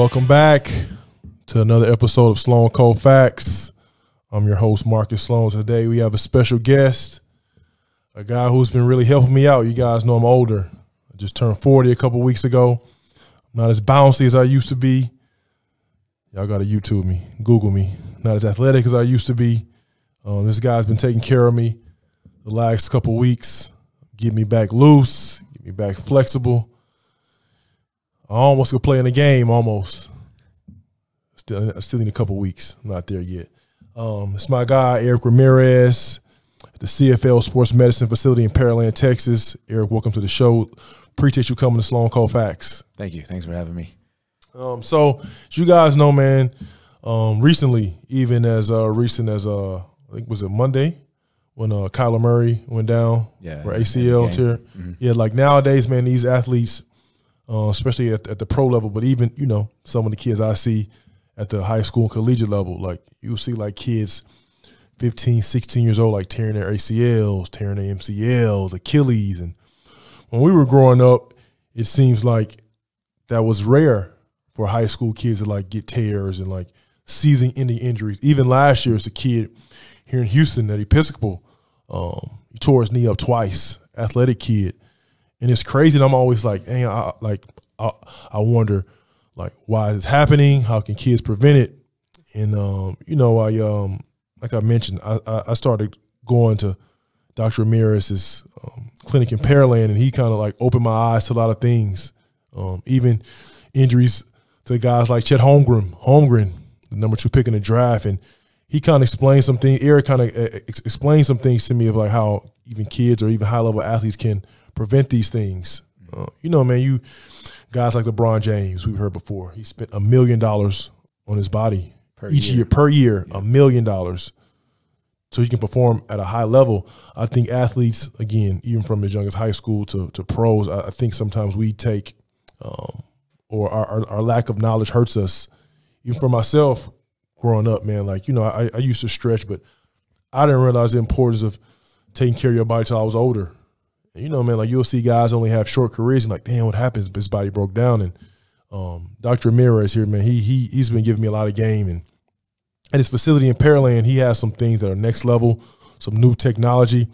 Welcome back to another episode of Sloan Cold Facts. I'm your host, Marcus Sloan. Today we have a special guest, a guy who's been really helping me out. You guys know I'm older. I just turned 40 a couple weeks ago. I'm not as bouncy as I used to be. Y'all got to YouTube me, Google me. Not as athletic as I used to be. Um, this guy's been taking care of me the last couple weeks, get me back loose, get me back flexible. I almost could play in the game, almost. Still, still in a couple weeks. I'm not there yet. Um, it's my guy Eric Ramirez, the CFL Sports Medicine Facility in Pearland, Texas. Eric, welcome to the show. Appreciate you coming to Sloan Cold Facts. Thank you. Thanks for having me. Um, so, as you guys know, man, um, recently, even as uh, recent as uh, I think was it Monday when uh, Kyler Murray went down Yeah, for ACL tear. Yeah, like nowadays, man, these athletes, uh, especially at, at the pro level, but even you know some of the kids I see at the high school and collegiate level, like you see like kids 15, 16 years old, like tearing their ACLs, tearing their MCLs, Achilles, and when we were growing up, it seems like that was rare for high school kids to like get tears and like season-ending injuries. Even last year, it's a kid here in Houston at Episcopal, um, he tore his knee up twice. Athletic kid, and it's crazy. And I'm always like, hey, I, like I, I wonder, like why is happening? How can kids prevent it? And um, you know, I um, like I mentioned, I, I I started going to Dr. Ramirez's um, clinic in Pearland, and he kind of like opened my eyes to a lot of things, um, even injuries to guys like Chet Holmgren, Holmgren, the number two pick in the draft, and he kind of explained some things. Eric kind of ex- explained some things to me of like how even kids or even high level athletes can prevent these things. Uh, you know, man, you guys like LeBron James, we've heard before. He spent a million dollars on his body Per each year, year. per year, a million dollars so he can perform at a high level. I think athletes, again, even from as young as high school to, to pros, I, I think sometimes we take, um, or our, our, our lack of knowledge hurts us. Even for myself, growing up, man, like, you know, I, I used to stretch, but I didn't realize the importance of taking care of your body till I was older. You know, man, like you'll see guys only have short careers and like, damn, what happens? His body broke down. And um, Dr. Ramirez here, man, he he he's been giving me a lot of game and at his facility in Pearland, he has some things that are next level, some new technology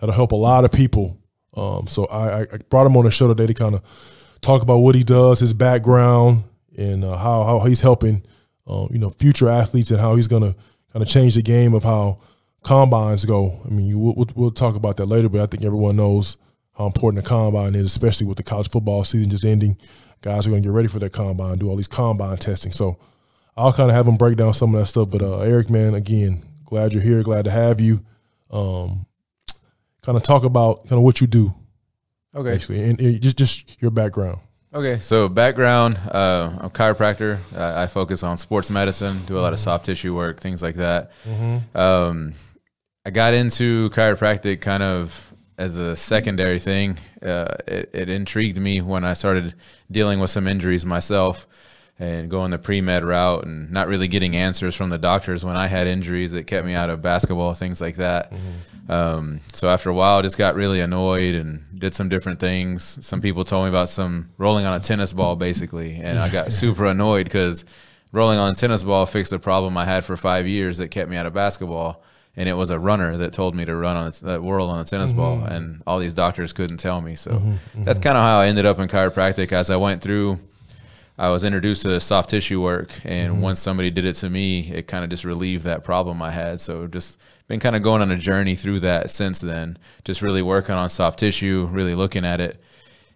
that'll help a lot of people. Um, so I, I brought him on the show today to kind of talk about what he does, his background, and uh, how how he's helping, um, you know, future athletes and how he's gonna kind of change the game of how combines go. I mean, you, we'll, we'll- we'll talk about that later, but I think everyone knows how important the combine is, especially with the college football season just ending. Guys are going to get ready for that combine, do all these combine testing. So I'll kind of have them break down some of that stuff. But uh, Eric, man, again, glad you're here. Glad to have you. Um, kind of talk about kind of what you do, Okay. actually, and, and just just your background. Okay. So background, uh, I'm a chiropractor. I, I focus on sports medicine, do a lot of soft tissue work, things like that. Um, I got into chiropractic kind of as a secondary thing. Uh, it, it intrigued me when I started dealing with some injuries myself and going the pre med route and not really getting answers from the doctors when I had injuries that kept me out of basketball, things like that. Um, so after a while, I just got really annoyed and did some different things. Some people told me about some rolling on a tennis ball, basically, and I got super annoyed because rolling on a tennis ball fixed a problem I had for five years that kept me out of basketball. And it was a runner that told me to run on that whirl on a tennis mm-hmm. ball, and all these doctors couldn't tell me. So mm-hmm. Mm-hmm. that's kind of how I ended up in chiropractic. As I went through, I was introduced to soft tissue work, and once somebody did it to me, it kind of just relieved that problem I had. So just been kind of going on a journey through that since then. Just really working on soft tissue, really looking at it.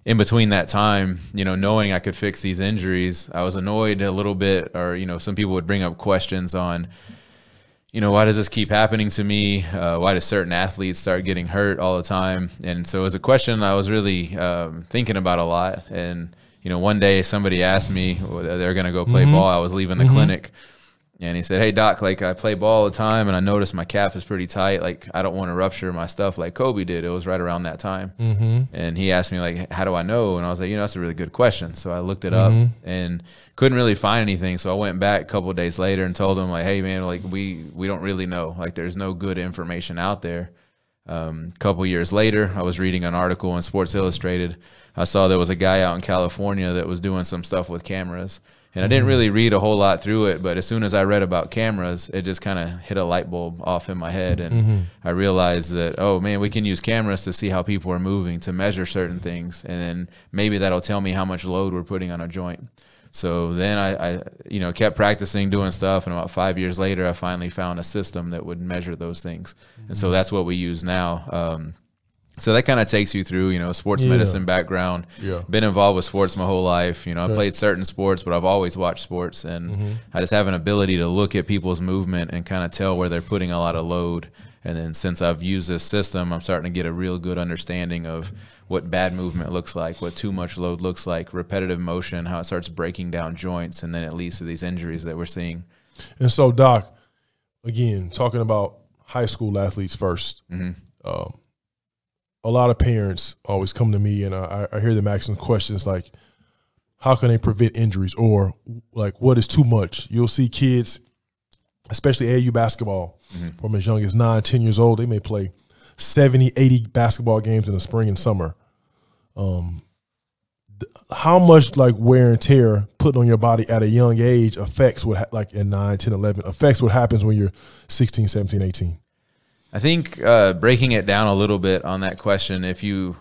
In between that time, you know, knowing I could fix these injuries, I was annoyed a little bit, or you know, some people would bring up questions on you know, why does this keep happening to me? Uh, why do certain athletes start getting hurt all the time? And so it was a question I was really um, thinking about a lot. And, you know, one day somebody asked me they're going to go play ball. I was leaving the clinic. And he said, Hey, doc, like I play ball all the time and I noticed my calf is pretty tight. Like I don't want to rupture my stuff like Kobe did. It was right around that time. Mm-hmm. And he asked me, like, how do I know? And I was like, You know, that's a really good question. So I looked it up and couldn't really find anything. So I went back a couple of days later and told him, like, Hey, man, like we, we don't really know. Like there's no good information out there. Um, a couple years later, I was reading an article in Sports Illustrated. I saw there was a guy out in California that was doing some stuff with cameras, And I didn't really mm. read a whole lot through it, but as soon as I read about cameras, it just kind of hit a light bulb off in my head. And mm-hmm. I realized that, oh man, we can use cameras to see how people are moving, to measure certain things. And then maybe that'll tell me how much load we're putting on a joint. So then I, I, you know, kept practicing doing stuff, and about five years later, I finally found a system that would measure those things, and so mm-hmm. that's what we use now. Um, so that kind of takes you through, you know, sports Yeah. medicine background. Yeah. Been involved with sports my whole life. You know, I Right. played certain sports, but I've always watched sports, and Mm-hmm. I just have an ability to look at people's movement and kind of tell where they're putting a lot of load. And then since I've used this system, I'm starting to get a real good understanding of what bad movement looks like, what too much load looks like, repetitive motion, how it starts breaking down joints, and then it leads to these injuries that we're seeing. And so, Doc, again, talking about high school athletes 1st Mhm. um, a lot of parents always come to me and I, I hear them asking questions like, how can they prevent injuries? Or, like, what is too much? You'll see kids, especially AAU basketball, from as young as nine, 10 years old, they may play 70, 80 basketball games in the spring and summer. Um, how much like wear and tear put on your body at a young age affects what ha- like in 9 10 11 affects what happens when you're 16 17 18 I think uh, breaking it down a little bit on that question, if you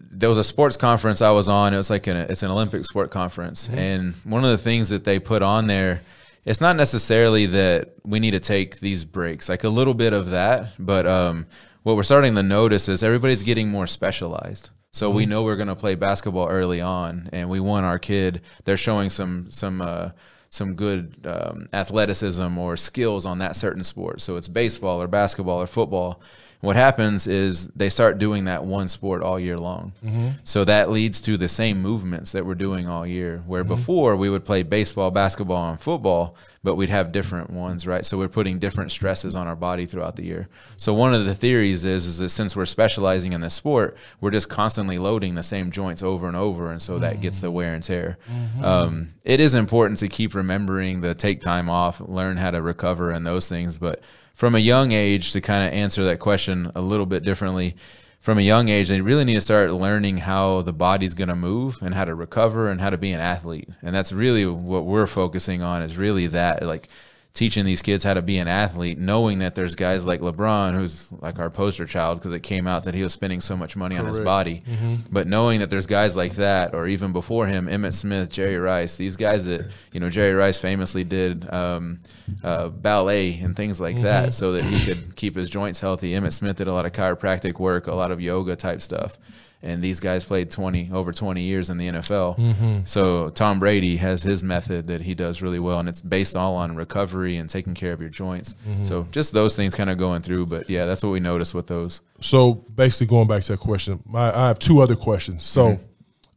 there was a sports conference I was on. It was like an it's an Olympic sport conference, and one of the things that they put on there, it's not necessarily that we need to take these breaks, like a little bit of that, but um, what we're starting to notice is everybody's getting more specialized. So we know we're going to play basketball early on, and we want our kid. They're showing some some. Uh, some good um, athleticism or skills on that certain sport. So it's baseball or basketball or football. What happens is they start doing that one sport all year long. Mm-hmm. So that leads to the same movements that we're doing all year. Where mm-hmm. before we would play baseball, basketball, and football, but we'd have different ones, right? So we're putting different stresses on our body throughout the year. So one of the theories is is that since we're specializing in this sport, we're just constantly loading the same joints over and over, and so that mm-hmm. gets the wear and tear. Um, it is important to keep remembering the take time off, learn how to recover, and those things. But from a young age, to kind of answer that question a little bit differently, from a young age, they really need to start learning how the body's going to move and how to recover and how to be an athlete. And that's really what we're focusing on is really that, like teaching these kids how to be an athlete, knowing that there's guys like LeBron, who's like our poster child because it came out that he was spending so much money on his Correct. body. But knowing that there's guys like that, or even before him, Emmitt Smith, Jerry Rice, these guys that, you know, Jerry Rice famously did um, uh, ballet and things like that so that he could keep his joints healthy. Emmitt Smith did a lot of chiropractic work, a lot of yoga type stuff. And these guys played 20 over 20 years in the NFL. Mm-hmm. So Tom Brady has his method that he does really well, and it's based all on recovery and taking care of your joints. Mm-hmm. So just those things kind of going through. But yeah, that's what we noticed with those. so basically going back to that question my, i have two other questions so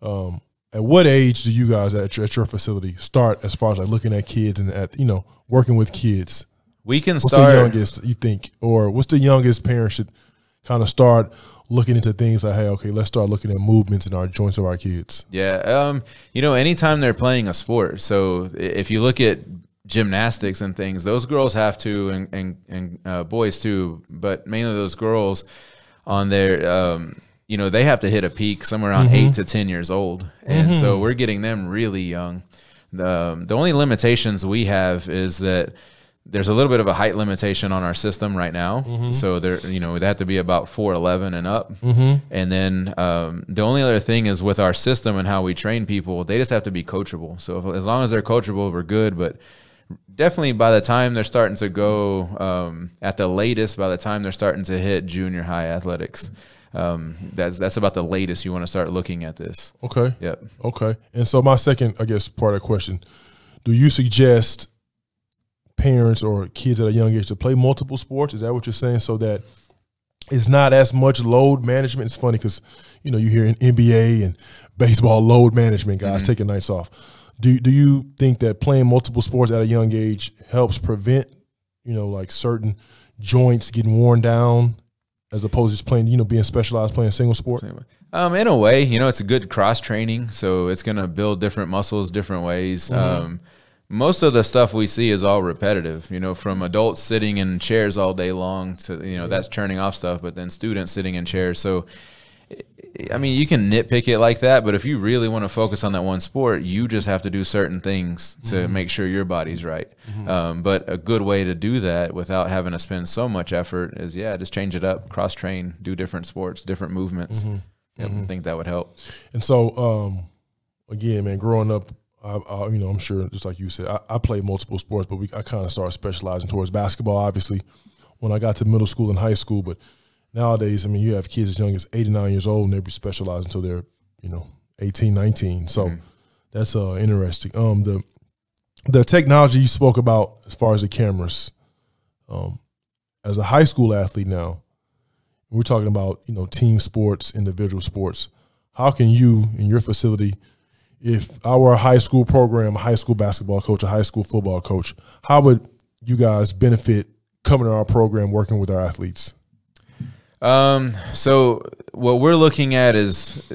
mm-hmm. um, at what age do you guys at your, at your facility start as far as like looking at kids and at you know working with kids We can what's start. the youngest you think or what's the youngest parents should kind of start looking into things like hey okay let's start looking at movements in our joints of our kids Yeah, um, you know, anytime they're playing a sport. So if you look at gymnastics and things, those girls have to, and and, and uh, boys too, but mainly those girls on their, um, you know, they have to hit a peak somewhere around eight to ten years old, and so we're getting them really young. The um, the only limitations we have is that there's a little bit of a height limitation on our system right now. So there, you know, it have to be about four eleven and up. And then um, the only other thing is with our system and how we train people, they just have to be coachable. So if, as long as they're coachable, we're good. But definitely by the time they're starting to go, um, at the latest, by the time they're starting to hit junior high athletics, um, that's that's about the latest you want to start looking at this. okay Yep. Okay. And so my second, I guess, part of the question, do you suggest parents or kids at a young age to play multiple sports? Is that what you're saying? So that it's not as much load management. It's funny because, you know, you hear in NBA and baseball load management, guys taking nights off. Do, do you think that playing multiple sports at a young age helps prevent, you know, like certain joints getting worn down as opposed to just playing, you know, being specialized playing single sport? Um, in a way, you know, it's a good cross training, so it's gonna build different muscles different ways. Um, most of the stuff we see is all repetitive, you know, from adults sitting in chairs all day long to you know that's turning off stuff, but then students sitting in chairs. So i- mean, you can nitpick it like that, but if you really want to focus on that one sport, you just have to do certain things to Mm-hmm. make sure your body's right. Um, but a good way to do that without having to spend so much effort is, yeah, just change it up, cross train, do different sports, different movements. Mm-hmm. Yep, I think that would help. And so, um, again, man, growing up, I, I, you know, I'm sure, just like you said, I, I played multiple sports, but we, I kind of started specializing towards basketball, obviously, when I got to middle school and high school. But nowadays, I mean, you have kids as young as eight nine years old, and they be specialized until they're, you know, 18, 19. So that's uh, interesting. Um, the the technology you spoke about as far as the cameras, um, as a high school athlete now, we're talking about you know team sports, individual sports. How can you in your facility, if I were a high school program, a high school basketball coach, a high school football coach, how would you guys benefit coming to our program, working with our athletes? Um, so what we're looking at is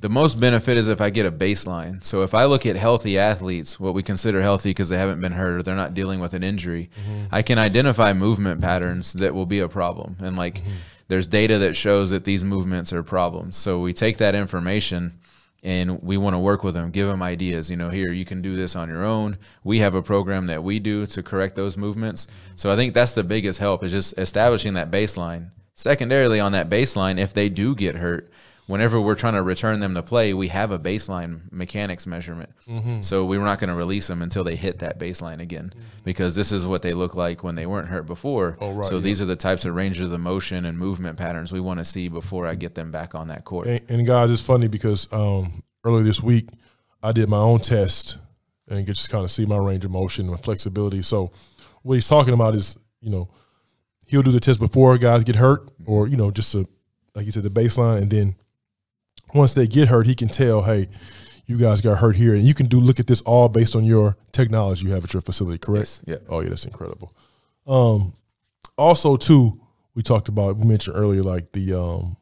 the most benefit is if I get a baseline. So if I look at healthy athletes, what we consider healthy because they haven't been hurt or they're not dealing with an injury, I can identify movement patterns that will be a problem. And like there's data that shows that these movements are problems. So we take that information and we want to work with them, give them ideas. You know, here you can do this on your own. We have a program that we do to correct those movements. So I think that's the biggest help is just establishing that baseline. Secondarily, on that baseline, if they do get hurt, whenever we're trying to return them to play, we have a baseline mechanics measurement. So we're not going to release them until they hit that baseline again, because this is what they look like when they weren't hurt before. Oh, right, so yeah. these are the types of ranges of motion and movement patterns we want to see before I get them back on that court. And, and guys, it's funny because um, earlier this week I did my own test and get just kind of see my range of motion and flexibility. So what he's talking about is, you know, he'll do the test before guys get hurt, or you know, just a, like you said, the baseline, and then once they get hurt, he can tell, hey, you guys got hurt here, and you can do look at this all based on your technology you have at your facility, correct? Yes, yeah. Oh yeah, that's incredible. Um, also too, we talked about we mentioned earlier like the um,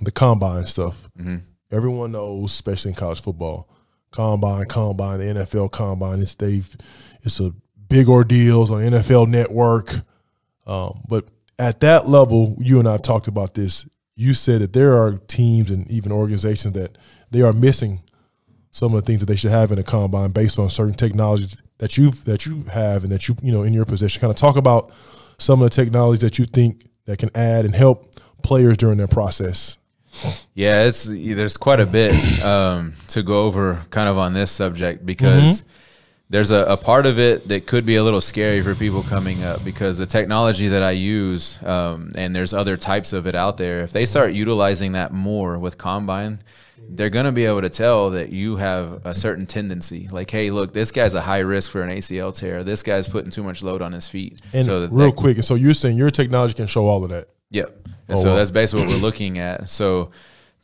the combine stuff. hmm Everyone knows, especially in college football, combine, combine, the NFL combine. It's they've it's a big ordeals on NFL Network. Um, but at that level, you and I talked about this. You said that there are teams and even organizations that they are missing some of the things that they should have in a combine based on certain technologies that you that you have and that you you know in your position. Kind of talk about some of the technologies that you think that can add and help players during their process. Yeah, it's there's quite a bit um, to go over kind of on this subject because there's a, a part of it that could be a little scary for people coming up because the technology that I use um, and there's other types of it out there. If they start utilizing that more with combine, they're going to be able to tell that you have a certain tendency. Like, hey, look, this guy's a high risk for an ACL tear. This guy's putting too much load on his feet. And so real quick, and so you're saying your technology can show all of that. Yep. And Oh, so wow. that's basically what we're looking at. So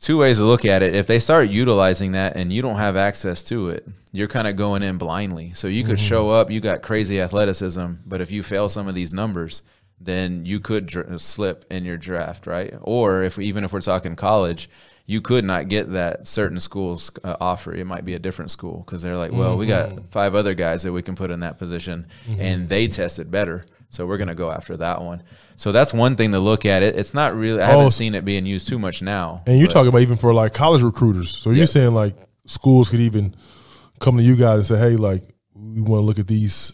two ways to look at it. If they start utilizing that and you don't have access to it, you're kind of going in blindly. So you could Mm-hmm. show up, you got crazy athleticism, but if you fail some of these numbers, then you could dr- slip in your draft, right? Or if even if we're talking college, you could not get that certain school's uh, offer. It might be a different school because they're like, well, we Mm-hmm. got five other guys that we can put in that position, and they tested better, so we're gonna go after that one. So that's one thing to look at. It. It's not really. I Oh, haven't so- seen it being used too much now. And you're but- talking about even for like college recruiters. So you're saying like schools could even come to you guys and say, hey, like we want to look at these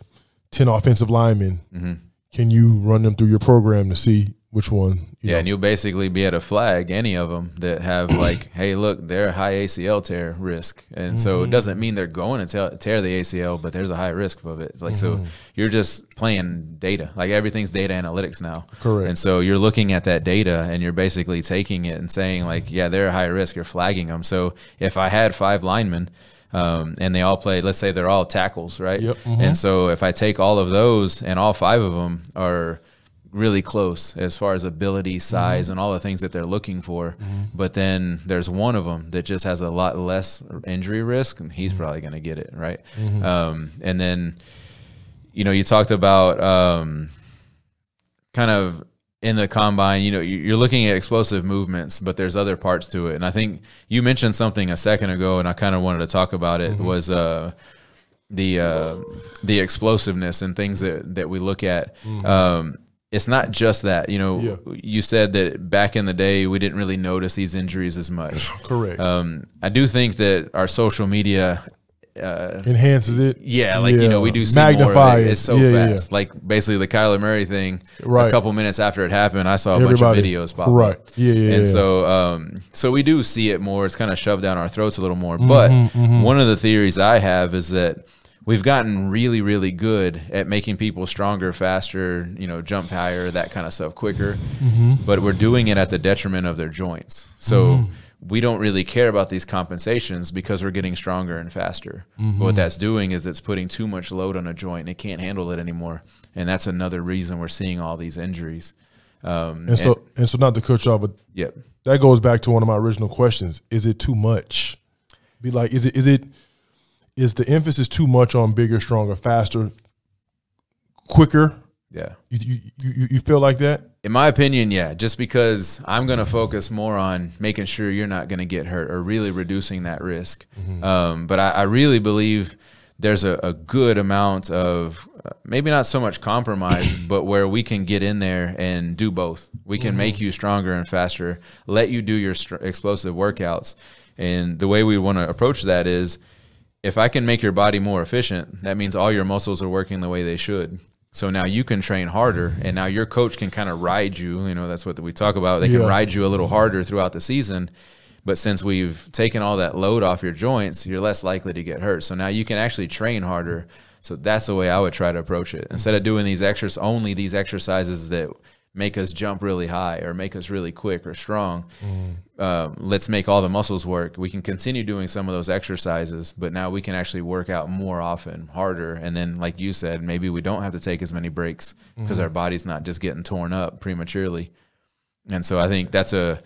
ten offensive linemen. Mm-hmm. Can you run them through your program to see which one? Yeah, know, and you'll basically be able to flag any of them that have like, hey, look, they're a high ACL tear risk, and so Mm-hmm. it doesn't mean they're going to tear, tear the ACL, but there's a high risk of it. It's like Mm-hmm. so you're just playing data, like everything's data analytics now. Correct. And so you're looking at that data and you're basically taking it and saying like, yeah, they're a high risk. You're flagging them. So if I had five linemen. Um, and they all played. Let's say they're all tackles, right? Yep, mhm. And so if I take all of those and all five of them are really close as far as ability, size, and all the things that they're looking for. But then there's one of them that just has a lot less injury risk, and he's probably going to get it right. Um, and then, you know, you talked about um, kind of in the combine, you know, you- you're looking at explosive movements, but there's other parts to it. And I think you mentioned something a second ago, and I kind of wanted to talk about it. Was uh, the uh, the explosiveness and things that that we look at. Um, it's not just that. You know, Yeah. you said that back in the day we didn't really notice these injuries as much. Correct. Um, I do think that our social media, uh, Enhances it. yeah, like you know, we do see magnify more of it. it. It's so Yeah, yeah, fast. Like basically the Kyler Murray thing. Right. A couple minutes after it happened, I saw a Everybody. bunch of videos pop up. Right. up. Yeah, yeah, And yeah. so, um, so we do see it more. It's kind of shoved down our throats a little more. Mm-hmm, But one of the theories I have is that we've gotten really, really good at making people stronger, faster, you know, jump higher, that kind of stuff, quicker. Mm-hmm. But we're doing it at the detriment of their joints. So. We don't really care about these compensations because we're getting stronger and faster. Mm-hmm. But what that's doing is it's putting too much load on a joint and it can't handle it anymore. And that's another reason we're seeing all these injuries. Um, And so, and so, not to cut you off, but yep. that goes back to one of my original questions: Is it too much? Be like, is it is it is the emphasis too much on bigger, stronger, faster, quicker? Yeah. You you you, you feel like that? In my opinion, yeah, just because I'm going to focus more on making sure you're not going to get hurt or really reducing that risk. Um, but I, I really believe there's a, a good amount of uh, maybe not so much compromise, but where we can get in there and do both. We can make you stronger and faster, let you do your str- explosive workouts. And the way we want to approach that is if I can make your body more efficient, that means all your muscles are working the way they should. So now you can train harder, and now your coach can kind of ride you. You know, that's what we talk about. They can ride you a little harder throughout the season. But since we've taken all that load off your joints, you're less likely to get hurt. So now you can actually train harder. So that's the way I would try to approach it. Instead of doing these extras, only these exercises that make us jump really high or make us really quick or strong. Um, let's make all the muscles work. We can continue doing some of those exercises, but now we can actually work out more often, harder. And then, like you said, maybe we don't have to take as many breaks because our body's not just getting torn up prematurely. And so I think that's a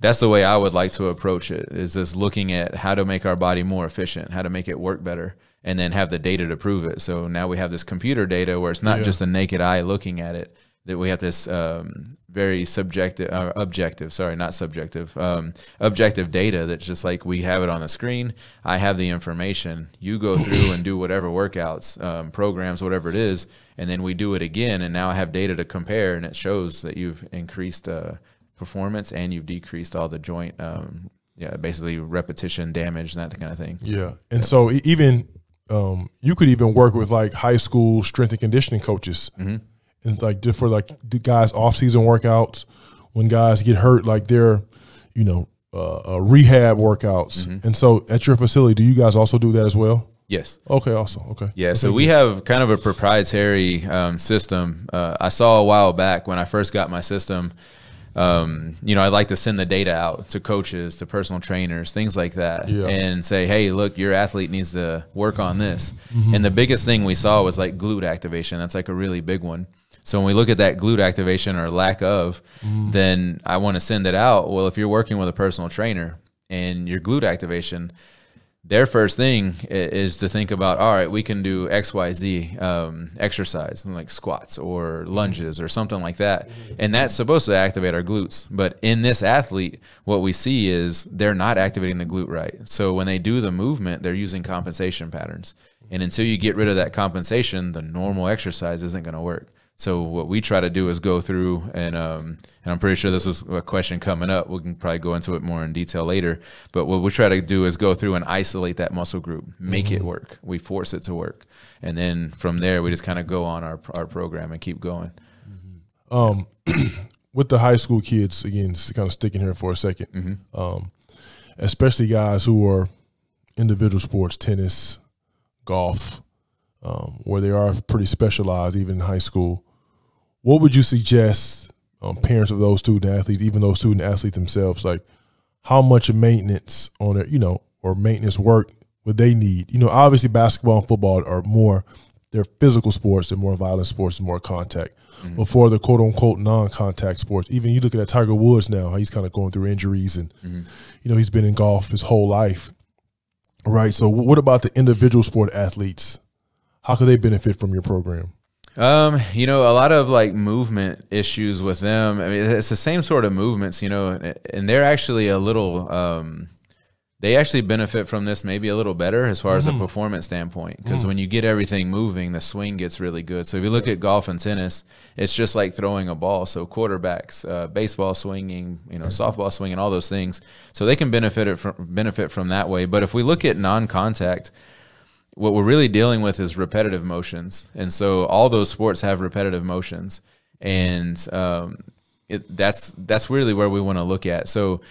that's the way I would like to approach it is just looking at how to make our body more efficient, how to make it work better, and then have the data to prove it. So now we have this computer data where it's not Yeah. just the naked eye looking at it, that we have this um, very subjective, uh, objective, sorry, not subjective, um, objective data that's just like we have it on the screen. I have the information. You go through and do whatever workouts, um, programs, whatever it is, and then we do it again. And now I have data to compare, and it shows that you've increased uh, performance and you've decreased all the joint, um, yeah, basically repetition damage and that kind of thing. Yeah, and so e- even um, you could even work with like high school strength and conditioning coaches, Mm-hmm. And like just for like the guys off season workouts when guys get hurt, like their you know uh, uh, rehab workouts. Mm-hmm. And so at your facility, do you guys also do that as well? Yes. Okay, awesome. Okay, Yeah, so we have kind of a proprietary um, system. Uh, I saw a while back when I first got my system. Um, you know, I like to send the data out to coaches, to personal trainers, things like that, Yeah. and say, "Hey, look, your athlete needs to work on this." And the biggest thing we saw was like glute activation. That's like a really big one. So when we look at that glute activation or lack of, then I want to send it out. Well, if you're working with a personal trainer and your glute activation, their first thing is to think about all right we can do xyz um, exercise like squats or lunges or something like that. And that's supposed to activate our glutes. But in this athlete what we see is they're not activating the glute right. So when they do the movement they're using compensation patterns. And until you get rid of that compensation the normal exercise isn't going to work so what we try to do is go through and um, and I'm pretty sure this was a question coming up. We can probably go into it more in detail later. But what we try to do is go through and isolate that muscle group, make it work. We force it to work, and then from there we just kind of go on our our program and keep going. um, with the high school kids again, kind of sticking here for a 2nd Mm-hmm. um, especially guys who are individual sports, tennis, golf, um, where they are pretty specialized, even in high school. What would you suggest um, parents of those student athletes, even those student athletes themselves, like how much maintenance on it, you know, or maintenance work would they need? You know, obviously basketball and football are more they're physical sports, they're more violent sports, and more contact. But for the quote unquote non contact sports, even you look at Tiger Woods now, how he's kind of going through injuries and you know, he's been in golf his whole life. Right. So what about the individual sport athletes? How could they benefit from your program? Um, you know, a lot of like movement issues with them. I mean, it's the same sort of movements, you know, and- they're actually a little um they actually benefit from this maybe a little better as far as a performance standpoint. Because when you get everything moving, the swing gets really good. So if you look at golf and tennis, it's just like throwing a ball. So quarterbacks, uh, baseball swinging, you know, softball swinging, all those things. So they can benefit it from benefit from that way. But if we look at non-contact, what we're really dealing with is repetitive motions, and so all those sports have repetitive motions, and um, it, that's that's really where we want to look at. So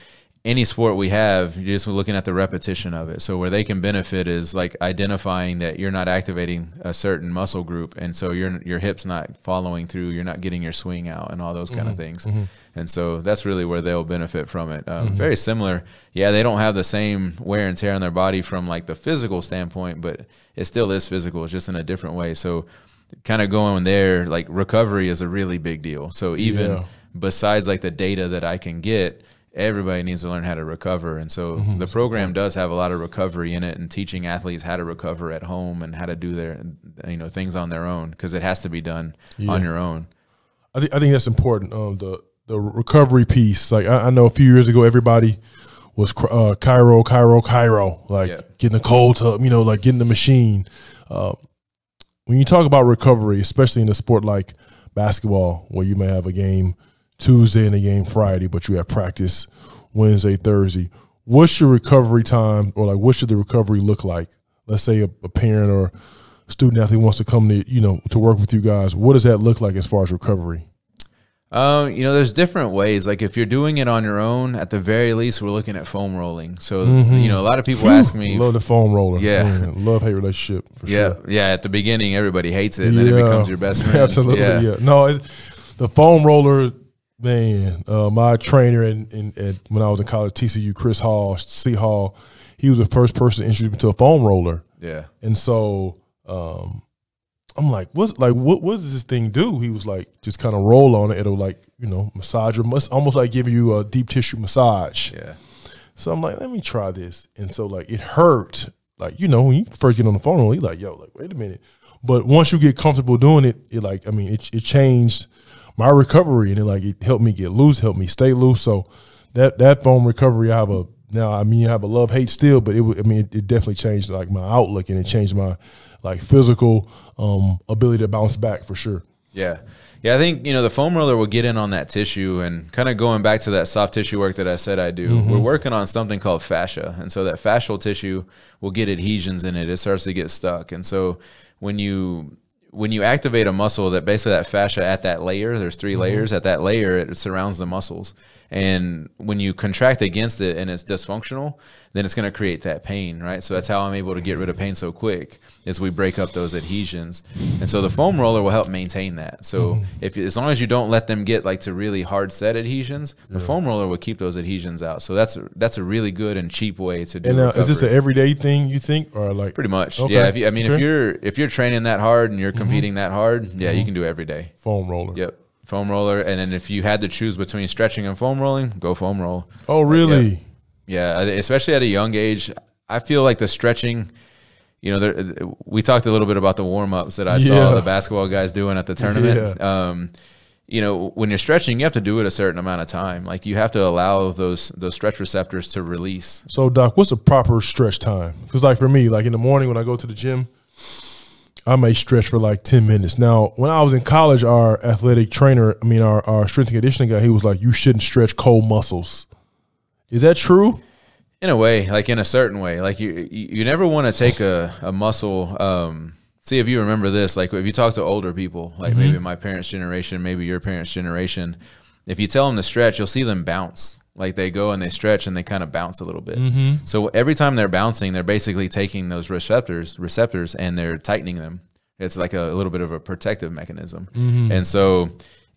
any sport we have, you're just looking at the repetition of it. So where they can benefit is like identifying that you're not activating a certain muscle group, and so your your hips not following through, you're not getting your swing out, and all those kind of mm-hmm. things. Mm-hmm. And so that's really where they'll benefit from it. Um, mm-hmm. Very similar, yeah. They don't have the same wear and tear on their body from like the physical standpoint, but it still is physical. It's just in a different way. So kind of going there, like recovery is a really big deal. So even Yeah. besides like the data that I can get, everybody needs to learn how to recover. And so Mm-hmm. the program does have a lot of recovery in it and teaching athletes how to recover at home and how to do their you know things on their own because it has to be done on your own. I think I think that's important. Um, the the recovery piece. Like I, I know a few years ago, everybody was cr- uh, cryo, cryo, cryo. Like Yeah. getting the cold tub, you know, like getting the machine. Uh, when you talk about recovery, especially in a sport like basketball, where you may have a game Tuesday and a game Friday, but you have practice Wednesday, Thursday. What's your recovery time, or like what should the recovery look like? Let's say a, a parent or student athlete wants to come to you know to work with you guys. What does that look like as far as recovery? Um, you know, there's different ways. Like if you're doing it on your own, at the very least, we're looking at foam rolling. So you know, a lot of people ask me, Love the foam roller. Yeah. love hate relationship for yeah, sure. yeah. At the beginning, everybody hates it, and then it becomes your best friend. Absolutely, yeah. No, it, the foam roller, man. Uh, my trainer in, in, in when I was in college, TCU, Chris Hall, C Hall, he was the first person to introduce me to a foam roller, yeah. and so um, I'm like, what's Like, what? What does this thing do? He was like, just kind of roll on it. It'll like, you know, massage your, mus- almost like giving you a deep tissue massage. Yeah. So I'm like, let me try this. And so like it hurt. Like, you know, when you first get on the phone, you like, yo, like, wait a minute. But once you get comfortable doing it, it like, I mean, it, it changed my recovery and it like it helped me get loose, helped me stay loose. So that that foam recovery, I have a now I mean I have a love hate still, but it I mean it, it definitely changed like my outlook and it changed my like physical um ability to bounce back for sure. Yeah. Yeah, I think, you know, the foam roller will get in on that tissue and kind of going back to that soft tissue work that I said I do. We're working on something called fascia. And so that fascial tissue will get adhesions in it. It starts to get stuck. And so when you when you activate a muscle that basically that fascia at that layer, there's 3 mm-hmm. layers, at that layer it surrounds the muscles. And when you contract against it and it's dysfunctional, then it's going to create that pain, right? So that's how I'm able to get rid of pain so quick is we break up those adhesions. And so the foam roller will help maintain that. So mm-hmm. if as long as you don't let them get like to really hard set adhesions, the foam roller will keep those adhesions out. So that's a, that's a really good and cheap way to do. And now is this an everyday thing you think? Or like pretty much? Okay. Yeah. If you, I mean, if you're if you're training that hard and you're mm-hmm. competing that hard, yeah, you mm-hmm. can do it every day. foam roller? Yep. Foam roller, and then if you had to choose between stretching and foam rolling, go foam roll. Oh really? Yeah, I- especially at a young age, I feel like the stretching. You know, there, we talked a little bit about the warm ups that I Yeah. saw the basketball guys doing at the tournament. Um, you know, when you're stretching, you have to do it a certain amount of time. Like you have to allow those those stretch receptors to release. So, Doc, what's a proper stretch time? Because, like for me, like in the morning when I go to the gym, I may stretch for like ten minutes. Now, when I was in college, our athletic trainer, I mean, our, our strength and conditioning guy, he was like, "You shouldn't stretch cold muscles." Is that true? in a way like in a certain way like you you, never want to take a, a muscle um see if you remember this like if you talk to older people like maybe my parents generation maybe your parents generation if you tell them to stretch you'll see them bounce like they go and they stretch and they kind of bounce a little bit. Mm-hmm. So every time they're bouncing they're basically taking those receptors receptors and they're tightening them. It's like a, little bit of a protective mechanism. Mm-hmm. And so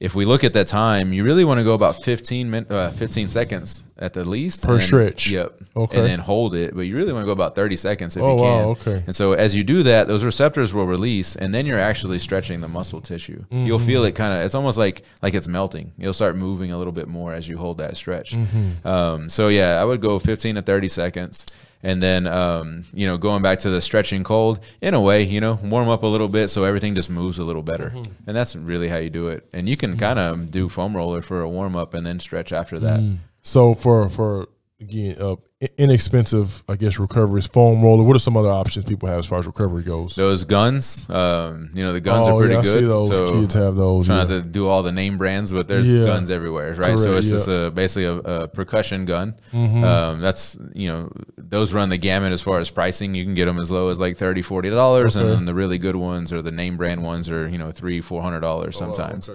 if we look at that time, you really want to go about 15 min, uh, 15 seconds at the least Per then- stretch. Yep. Okay. And then hold it, but you really want to go about 30 seconds if Oh, you can. wow, okay. And so as you do that, those receptors will release, and then you're actually stretching the muscle tissue. You'll Mm-hmm. feel it kind of. It's almost like like it's melting. You'll start moving a little bit more as you hold that stretch. Mm-hmm. Um, so yeah, I would go 15 to 30 seconds. And then, um, you know, going back to the stretching cold, in a way, you know, warm up a little bit so everything just moves a little better. Mm-hmm. And that's really how you do it. And you can kind of do foam roller for a warm up and then stretch after that. So for for again, uh, inexpensive, I guess, recoveries, foam roller. What are some other options people have as far as recovery goes? Those guns, um, you know, the guns oh, are pretty yeah, I good. see those so kids have those. trying yeah. to do all the name brands, but there's Yeah. guns everywhere, right? so Correct, it's just a basically a, a percussion gun. Mhm. Um, that's you know those run the gamut as far as pricing. You can get them as low as like 30 40 dollars, and then the really good ones or the name brand ones are you know three four hundred dollars Oh, sometimes.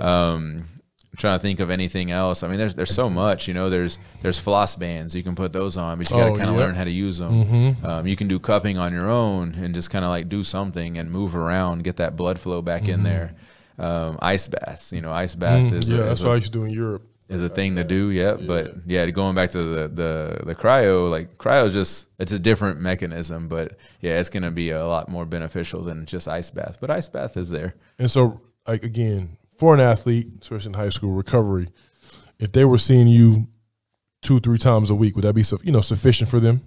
Um, I'm trying to think of anything else. I mean, there's there's so much. You know, there's there's floss bands. You can put those on, but you got to Oh, kind of yeah. learn how to use them. Mhm. Um, you can do cupping on your own and just kind of like do something and move around, get that blood flow back in there. Um, ice baths, you know, ice bath Mm, is yeah, a, that's is, what I a, used to do in Europe. is a thing to do. Yeah, but yeah, going back to the the the cryo, like cryo is just it's a different mechanism, but yeah, it's gonna be a lot more beneficial than just ice bath. But ice bath is there. And so, like again, for an athlete, especially in high school recovery, if they were seeing you two, three times a week, would that be you know sufficient for them?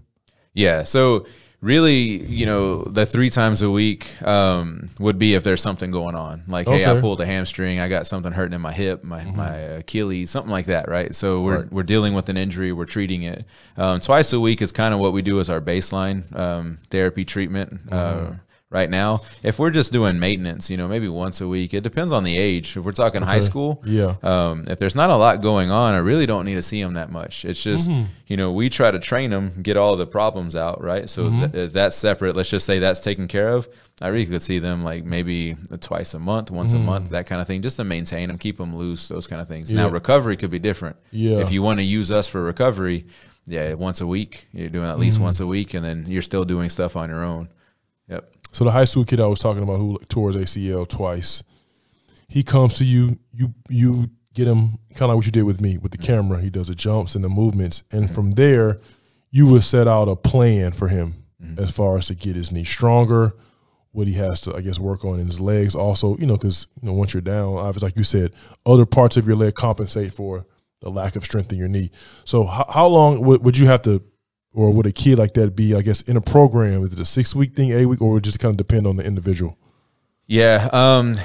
Yeah. So really, you know, the three times a week um, would be if there's something going on. Like, hey, I Mm-hmm. pulled a hamstring, I got something hurting in my hip, my, my Achilles, something like that, right? So we're Right. we're dealing with an injury, we're treating it. Um, twice a week is kind of what we do as our baseline um, therapy treatment. Mm-hmm. Uh, Right now, if we're just doing maintenance, you know, maybe once a week. It depends on the age. If we're talking high school, Yeah. um, if there's not a lot going on, I really don't need to see them that much. It's just, Mm-hmm. you know, we try to train them, get all the problems out, right? So Mm-hmm. th- that's separate. Let's just say that's taken care of. I really could see them like maybe twice a month, once a month, that kind of thing, just to maintain them, keep them loose, those kind of things. Now, Mm. Recovery could be different. Yeah. If you want to use us for recovery, yeah, once a week, you're doing at least Mm-hmm. once a week, and then you're still doing stuff on your own. Yep. So the high school kid I was talking about who tore his ACL twice, he comes to you, you you get him kind of like what you did with me with the mm-hmm. camera. He does the jumps and the movements, and mm-hmm. from there, you would set out a plan for him mm-hmm. as far as to get his knee stronger, what he has to I guess work on in his legs. Also, you know, because you know once you're down, obviously like you said, other parts of your leg compensate for the lack of strength in your knee. So how, how long would, would you have to or would a kid like that be, I guess, in a program? Is it a six week thing, eight week, or would it just kind of depend on the individual? Yeah, um,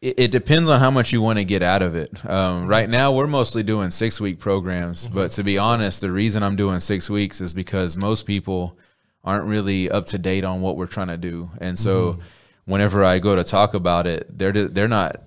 it, it depends on how much you want to get out of it. Um, right now, we're mostly doing six week programs, but to be honest, the reason I'm doing six weeks is because most people aren't really up to date on what we're trying to do, and so whenever I go to talk about it, they're they're not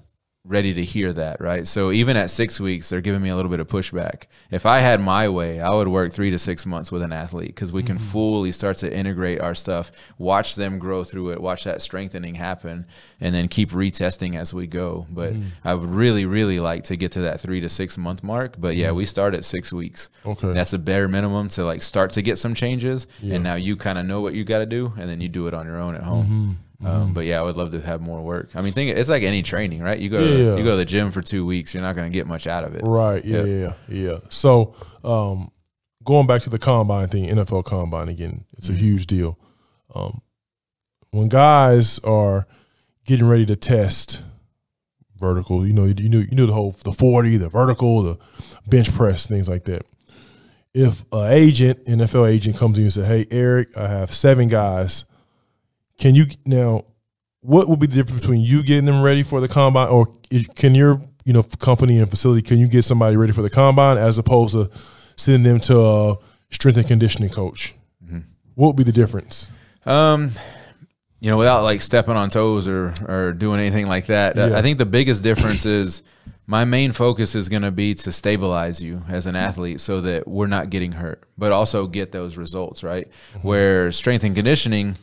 ready to hear that, right? So even at six weeks, they're giving me a little bit of pushback. If I had my way, I would work three to six months with an athlete because we can mm-hmm. fully start to integrate our stuff, watch them grow through it, watch that strengthening happen, and then keep retesting as we go. But mm. I would really, really like to get to that three to six month mark. But yeah, mm. we start at six weeks. Okay. That's a bare minimum to like start to get some changes. Yeah. And now you kind of know what you got to do, and then you do it on your own at home. Mm-hmm. Mm-hmm. Um, but yeah, I would love to have more work. I mean, think it's like any training, right? You go Yeah. to, you go to the gym for two weeks, you're not going to get much out of it. Right. Yeah. Yep. Yeah. Yeah. So, um, going back to the combine thing, NFL combine again, it's a huge deal. Um, when guys are getting ready to test vertical, you know, you knew you knew the whole the forty, the vertical, the bench press, things like that. If an agent, NFL agent, comes to you and says, "Hey, Eric, I have seven guys. Can you now? What would be the difference between you getting them ready for the combine, or can your you know company and facility can you get somebody ready for the combine as opposed to sending them to a strength and conditioning coach? What would be the difference? Um, you know, without like stepping on toes or or doing anything like that, uh, Yeah. I think the biggest difference is my main focus is going to be to stabilize you as an athlete so that we're not getting hurt, but also get those results right. Where strength and conditioning,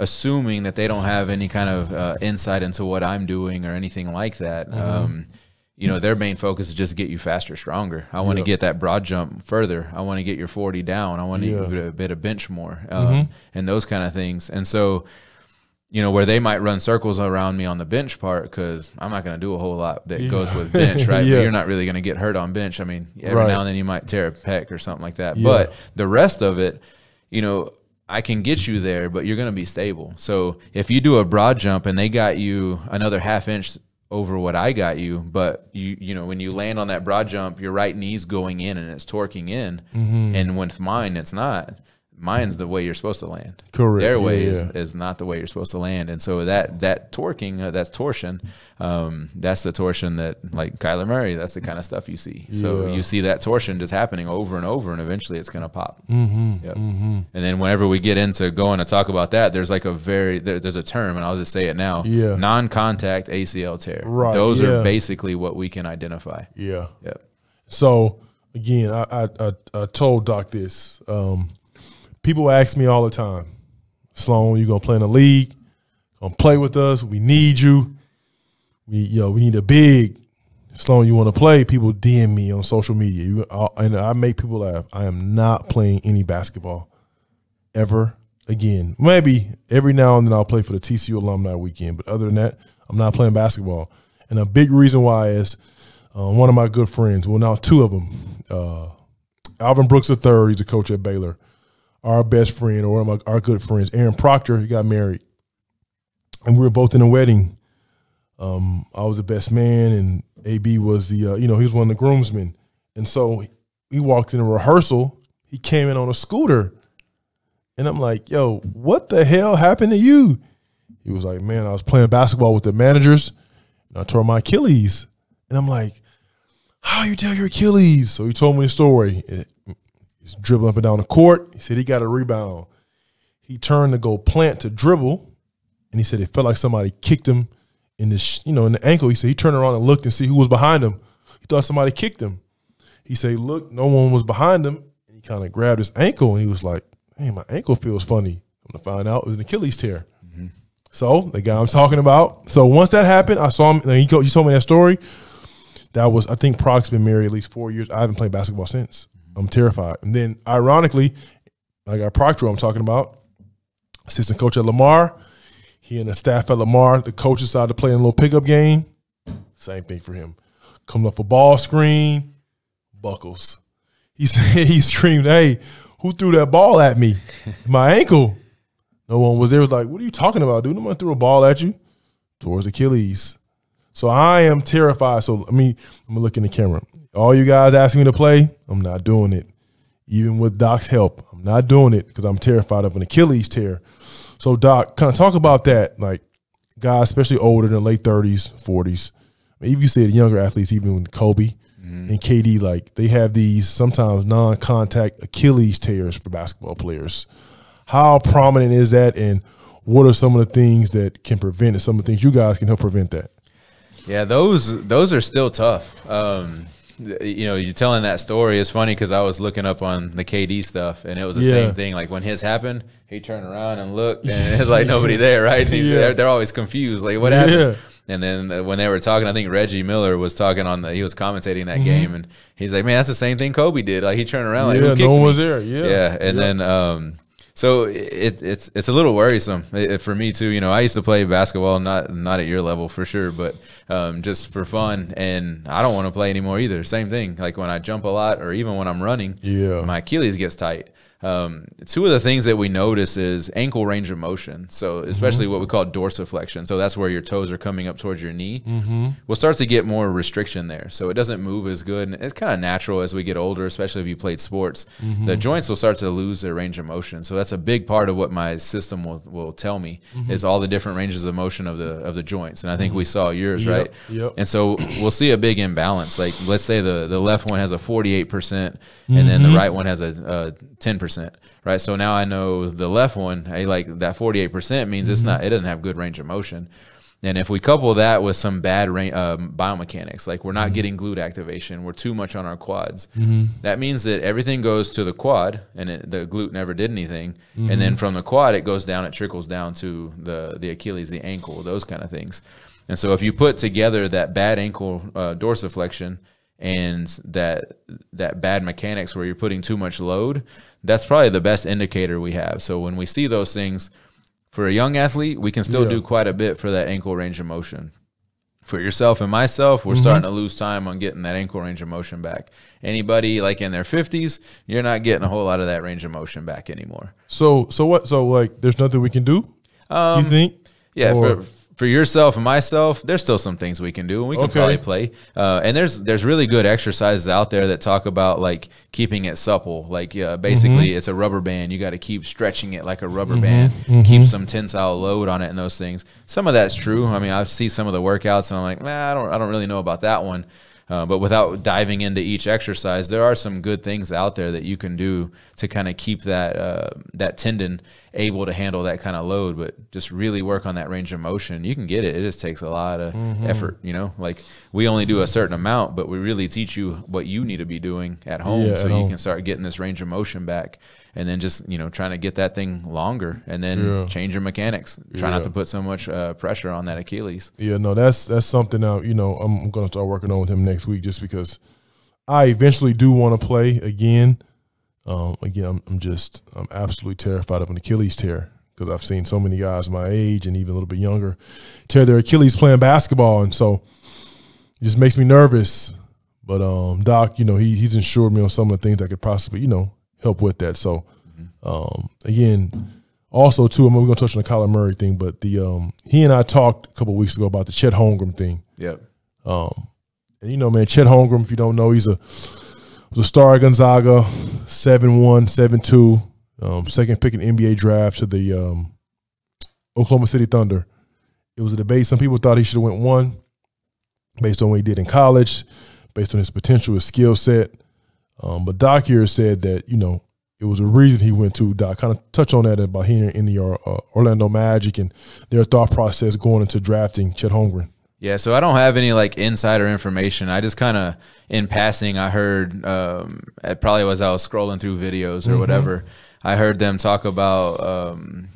assuming that they don't have any kind of uh, insight into what I'm doing or anything like that. Um, you know, their main focus is just to get you faster, stronger. I want to Yeah. get that broad jump further. I want to get your 40 down. I want to Yeah. get a bit of bench more um, and those kind of things. And so, you know, where they might run circles around me on the bench part because I'm not going to do a whole lot that goes with bench, right? Yeah. But you're not really going to get hurt on bench. I mean, every Right. now and then you might tear a pec or something like that. Yeah. But the rest of it, you know, I can get you there, but you're going to be stable. So if you do a broad jump and they got you another half inch over what I got you, but you you know when you land on that broad jump, your right knee's going in and it's torquing in, Mm-hmm. and with mine it's not. Mine's the way you're supposed to land. Correct. Their way Yeah, is, yeah. is not the way you're supposed to land, and so that that torquing, uh, that's torsion. Um, that's the torsion that like Kyler Murray. That's the kind of stuff you see. So Yeah. you see that torsion just happening over and over, and eventually it's gonna pop. Mm-hmm, yep. And then whenever we get into going to talk about that, there's like a very there, there's a term, and I'll just say it now. Yeah. Non-contact ACL tear. Right, Those are basically what we can identify. Yeah. Yep. So again, I I, I, I told Doc this. Um, people ask me all the time, Sloan, you gonna play in the league? Gonna play with us? We need you. We yo, we need a big. Sloan, you want to play? People DM me on social media, you, I, and I make people laugh. I am not playing any basketball ever again. Maybe every now and then I'll play for the TCU alumni weekend, but other than that, I'm not playing basketball. And a big reason why is uh, one of my good friends, well, now two of them, uh, Alvin Brooks III, he's a coach at Baylor. Our best friend, or our good friends, Aaron Proctor, he got married. And we were both in a wedding. Um, I was the best man, and AB was the, uh, you know, he was one of the groomsmen. And so he walked in a rehearsal. He came in on a scooter. And I'm like, yo, what the hell happened to you? He was like, man, I was playing basketball with the managers and I tore my Achilles. And I'm like, how you tell your Achilles? So he told me the story. He's dribbling up and down the court. He said he got a rebound. He turned to go plant to dribble, and he said it felt like somebody kicked him in the sh- you know in the ankle. He said he turned around and looked and see who was behind him. He thought somebody kicked him. He said, look, no one was behind him. And he kind of grabbed his ankle and he was like, "Hey, my ankle feels funny. I'm gonna find out it was an Achilles tear. Mm-hmm. So the guy I'm talking about. So once that happened, I saw him. He, told me that story. That was I think Proc's been married at least four years. I haven't played basketball since. I'm terrified. And then ironically, I got Proctor. I'm talking about assistant coach at Lamar. He and the staff at Lamar. The coach decided to play in a little pickup game. Same thing for him. Coming off a ball screen, buckles. He said he screamed, "Hey, who threw that ball at me? My ankle." No one was there. Was like, "What are you talking about, dude? No one threw a ball at you." Towards Achilles. So I am terrified. So let me let me look in the camera. All you guys asking me to play, I'm not doing it. Even with Doc's help, I'm not doing it because I'm terrified of an Achilles tear. So Doc, kind of talk about that, like guys, especially older than late 30s, 40s. Even you said younger athletes, even with Kobe and KD, like they have these sometimes non-contact Achilles tears for basketball players. How prominent is that, and what are some of the things that can prevent it? Some of the things you guys can help prevent that. Yeah, those those are still tough. Um, you know, you're telling that story is funny because I was looking up on the KD stuff, and it was the Yeah. same thing. Like when his happened, he turned around and looked, and it's like nobody there, right? And he- Yeah. they're, they're always confused, like what happened. Yeah. And then uh, when they were talking, I think Reggie Miller was talking on the, he was commentating that game, and he's like, "Man, that's the same thing Kobe did. Like he turned around, like Mm-hmm. yeah, who no one me?" was there. Yeah, Yeah, and then um, so it, it's it's a little worrisome eh, for me too. You know, I used to play basketball, not not at your level for sure, but um, just for fun, and I don't want to play anymore either. Same thing, like when I jump a lot, or even when I'm running, Yeah. my Achilles gets tight. Um, two of the things that we notice is ankle range of motion. So especially Mm-hmm. what we call dorsiflexion. So that's where your toes are coming up towards your knee. Mm-hmm. We'll start to get more restriction there. So it doesn't move as good. And it's kind of natural as we get older, especially if you played sports. Mm-hmm. The joints will start to lose their range of motion. So that's a big part of what my system will, will tell me Mm-hmm. is all the different ranges of motion of the of the joints. And I think we saw yours, Yep, right? yep. And so we'll see a big imbalance. Like let's say the the left one has a 48% and then the right one has a, a 10%, right? So now I know the left one, hey, like that 48% means it's not it doesn't have good range of motion. And if we couple that with some bad ra- um, biomechanics, like we're not getting glute activation, we're too much on our quads. That means that everything goes to the quad, and it, the glute never did anything. And then from the quad, it goes down, it trickles down to the the Achilles, the ankle, those kind of things. And so if you put together that bad ankle uh, dorsiflexion and that that bad mechanics where you're putting too much load, that's probably the best indicator we have. So when we see those things for a young athlete, we can still Yeah. do quite a bit for that ankle range of motion. For yourself and myself, we're starting to lose time on getting that ankle range of motion back. Anybody like in their 50s, you're not getting a whole lot of that range of motion back anymore. So so what? So like, there's nothing we can do. Um, you think? Yeah, Or- for for yourself and myself, there's still some things we can do, and we can Okay. probably play. Uh, and there's there's really good exercises out there that talk about like keeping it supple. Like uh, basically, Mm-hmm. it's a rubber band. You got to keep stretching it like a rubber band. Keep some tensile load on it and those things. Some of that's true. I mean, I see some of the workouts, and I'm like, man, I don't I don't really know about that one. Uh, but without diving into each exercise, there are some good things out there that you can do to kind of keep that uh, that tendon able to handle that kind of load. But just really work on that range of motion. You can get it. It just takes a lot of effort. You know, like we only do a certain amount, but we really teach you what you need to be doing at home, Yeah, so at you home. can start getting this range of motion back. And then just you know trying to get that thing longer, and then Yeah. change your mechanics. Try Yeah. not to put so much uh, pressure on that Achilles. Yeah, no, that's that's something now. You know, I'm going to start working on with him next week, just because I eventually do want to play again. Um, again, I'm, I'm just I'm absolutely terrified of an Achilles tear because I've seen so many guys my age and even a little bit younger tear their Achilles playing basketball, and so it just makes me nervous. But um, Doc, you know, he he's insured me on some of the things that could possibly you know help with that. So um, again, also too, I mean, we're gonna touch on the Kyler Murray thing, but the um, he and I talked a couple weeks ago about the Chet Holmgren thing. Yep. Um, and you know, man, Chet Holmgren, if you don't know, he's a was a star at Gonzaga, 7'1", 7'2", um, second pick in NBA draft to the um, Oklahoma City Thunder. It was a debate. Some people thought he should have went one, based on what he did in college, based on his potential, his skill set. Um, but Doc here said that you know it was a reason he went to Doc. Kind of touch on that about here in the uh, Orlando Magic and their thought process going into drafting Chet Holmgren. Yeah, so I don't have any like insider information. I just kind of, in passing, I heard um, it probably was I was scrolling through videos or whatever. I heard them talk about. Um,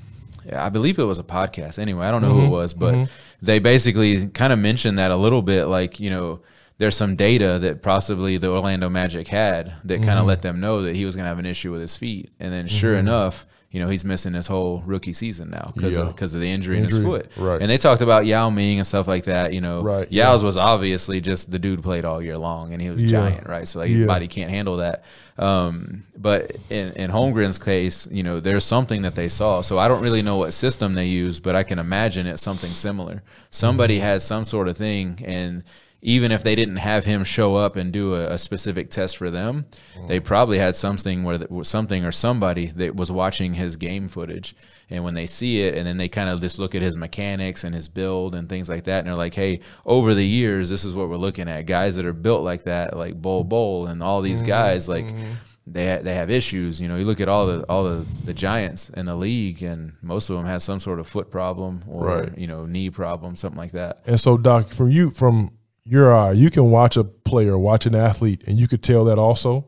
I believe it was a podcast. Anyway, I don't know who it was, but they basically kind of mentioned that a little bit. Like you know, there's some data that possibly the Orlando Magic had that kind of let them know that he was going to have an issue with his feet, and then sure enough. You know he's missing his whole rookie season now because Yeah. of, 'cause of the injury, in his foot. right. And they talked about Yao Ming and stuff like that. You know, Right, Yao's was obviously just the dude played all year long and he was Yeah. giant, right? So like his body can't handle that. Um, but in, in Holmgren's case, you know, there's something that they saw. So I don't really know what system they use, but I can imagine it's something similar. Somebody Mm-hmm. had some sort of thing and even if they didn't have him show up and do a, a specific test for them, mm. they probably had something where the, something or somebody that was watching his game footage. And when they see it, and then they kind of just look at his mechanics and his build and things like that, and they're like, "Hey, over the years, this is what we're looking at. Guys that are built like that, like Bol Bol, and all these mm-hmm. guys, like mm-hmm. they ha- they have issues. You know, you look at all the all the, the giants in the league, and most of them have some sort of foot problem or Right. you know knee problem, something like that. And so, Doc, from you, from your eye, uh, you can watch a player, watch an athlete, and you could tell that also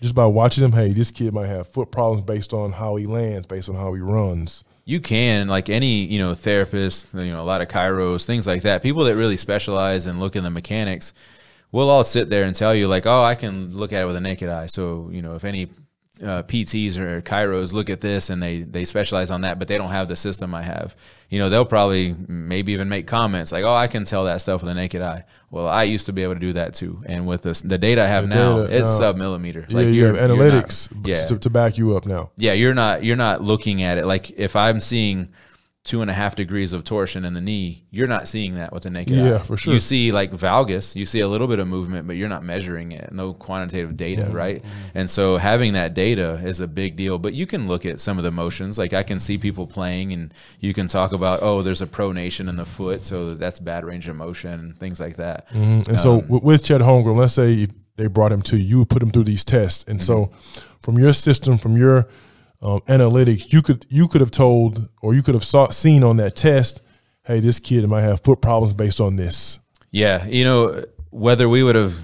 just by watching him. Hey, this kid might have foot problems based on how he lands, based on how he runs. you can like any you know therapist you know a lot of chiros things like that people that really specialize and look in the mechanics we'll all sit there and tell you like oh i can look at it with a naked eye so you know if any uh, PTs or chiros look at this and they they specialize on that, but they don't have the system I have. You know, they'll probably maybe even make comments like, "Oh, I can tell that stuff with the naked eye." Well, I used to be able to do that too, and with this, the data I have The now, data it's now- sub millimeter. yeah, you have you're not- analytics yeah, to, to back you up now. yeah, you're not you're not looking at it like if I'm seeing two and a half degrees of torsion in the knee, you're not seeing that with the naked eye. Yeah, for sure. You see like valgus, you see a little bit of movement, but you're not measuring it. No quantitative data, Mm-hmm. right? And so having that data is a big deal. But you can look at some of the motions. Like I can see people playing, and you can talk about oh, there's a pronation in the foot, so that's bad range of motion, things like that. And Um, so, with, Chet Holmgren, let's say they brought him to you, put him through these tests, and so Mm-hmm. from your system, from your um, analytics, you could you could have told or you could have saw, seen on that test, hey, this kid might have foot problems based on this. Yeah, you know whether we would have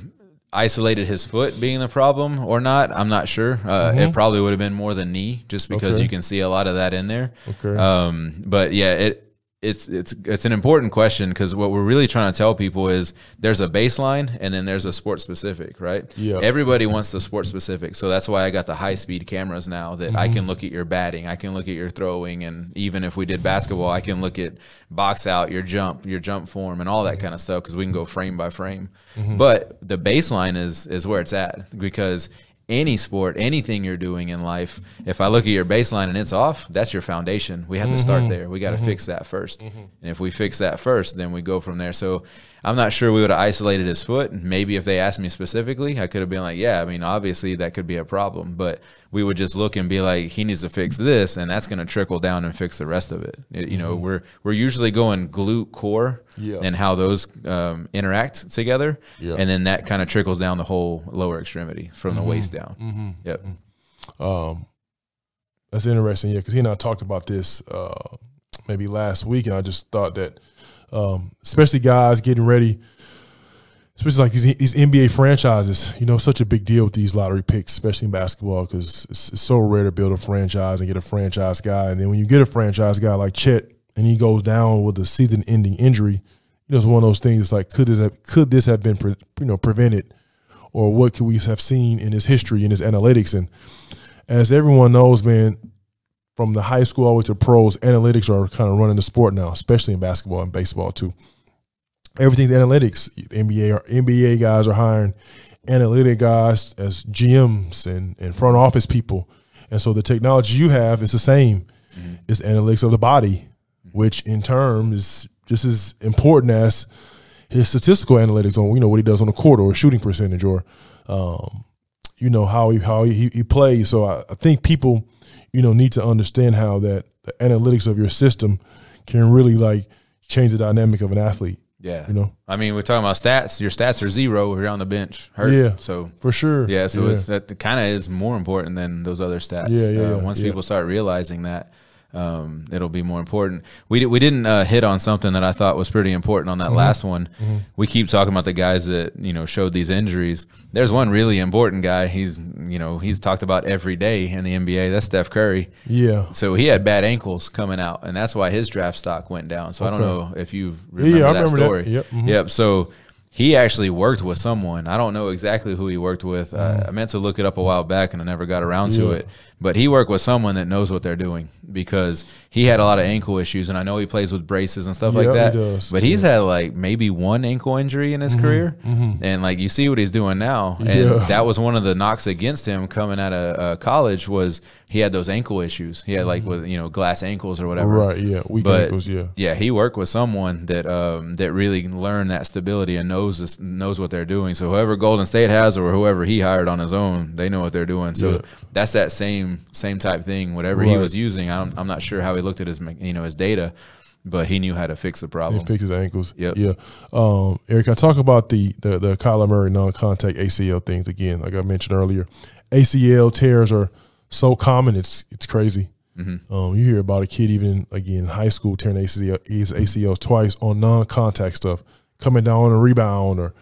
isolated his foot being the problem or not, I'm not sure. Uh, It probably would have been more than knee, just because Mm-hmm. Okay. you can see a lot of that in there. Okay. Um, but yeah, it it's it's it's an important question because what we're really trying to tell people is there's a baseline and then there's a sport specific, right? Yeah. Everybody wants the sport specific, so that's why I got the high speed cameras now that I Mm-hmm. can look at your batting, I can look at your throwing, and even if we did basketball, I can look at box out, your jump, your jump form, and all that kind of stuff because we can go frame by frame. Mm-hmm. But the baseline is is where it's at because any sport, anything you're doing in life, if I look at your baseline and it's off, that's your foundation. We have to start mm-hmm. there. We got to mm-hmm. fix that 1st mm-hmm. And if we fix that first, then we go from there. So I'm not sure we would have isolated his foot. Maybe if they asked me specifically, I could have been like, yeah, I mean, obviously that could be a problem, but we would just look and be like, he needs to fix this, and that's going to trickle down and fix the rest of it. It- you know, mm-hmm. we're we're usually going glute core Yeah. and how those um, interact together, Yeah. and then that kind of trickles down the whole lower extremity from the waist mm-hmm. down. Mm-hmm. Yep. Um, that's interesting, yeah, because he and I talked about this uh, maybe last week, and I just thought that, um, especially guys getting ready, especially like these, these NBA franchises, you know, such a big deal with these lottery picks, especially in basketball, because it's, it's so rare to build a franchise and get a franchise guy, and then when you get a franchise guy like Chet, and he goes down with a season-ending injury, you know, it's one of those things. It's like, could this have, could this have been, pre- you know, prevented, or what could we have seen in his history in his analytics and as everyone knows, man, from the high school all the way to pros, analytics are kind of running the sport now, especially in basketball and baseball too. Everything's analytics. NBA or NBA guys are hiring analytic guys as GMs and, and front office people. And so the technology you have is the same. It's analytics of the body, which in turn is just as important as his statistical analytics on you know what he does on the court or shooting percentage or um, you know how he how he, he plays. So I, I think people, you know, need to understand how that the analytics of your system can really like change the dynamic of an athlete. Yeah. You know, I mean, we're talking about stats. Your stats are zero if you're on the bench. Hurt. Yeah. So for sure. yeah, so it's that kind of is more important than those other stats. Yeah, yeah, Uh, once yeah. people start realizing that, um, it'll be more important. We we didn't uh, hit on something that I thought was pretty important on that Mm-hmm. last one. We keep talking about the guys that you know showed these injuries. There's one really important guy. He's you know he's talked about every day in the NBA. That's Steph Curry. yeah. So he had bad ankles coming out, and that's why his draft stock went down. So I don't know if you remember yeah, that remember that. story. Yep, mhm. Yep. So he actually worked with someone. I don't know exactly who he worked with. Uh, I meant to look it up a while back, and I never got around to Mm-hmm. It. But he worked with someone that knows what they're doing because he had a lot of ankle issues, and I know he plays with braces and stuff Yeah, like he that. does. But he's had like maybe one ankle injury in his career, and like you see what he's doing now, and Mm-hmm. Yeah. that was one of the knocks against him coming out of uh, college was he had those ankle issues. He had like with you know glass ankles or whatever. Mm-hmm. Right. Yeah. Weak But ankles. Yeah. yeah, he worked with someone that um, that really learned that stability and knows this, knows what they're doing. So whoever Golden State has or whoever he hired on his own, they know what they're doing. So Yeah. that's that same same type thing. Whatever he was using, I'm, I'm not sure how he looked at his you know his data, but he knew how to fix the problem. And fix his ankles. Yep. Yeah. Um, Eric, I talk about the the the Kyler Murray non-contact ACL things again. Like I mentioned earlier, ACL tears are so common. It's it's crazy. Mm-hmm. Um, you hear about a kid even again in high school tearing ACL his ACLs twice on non-contact stuff, coming down on a rebound or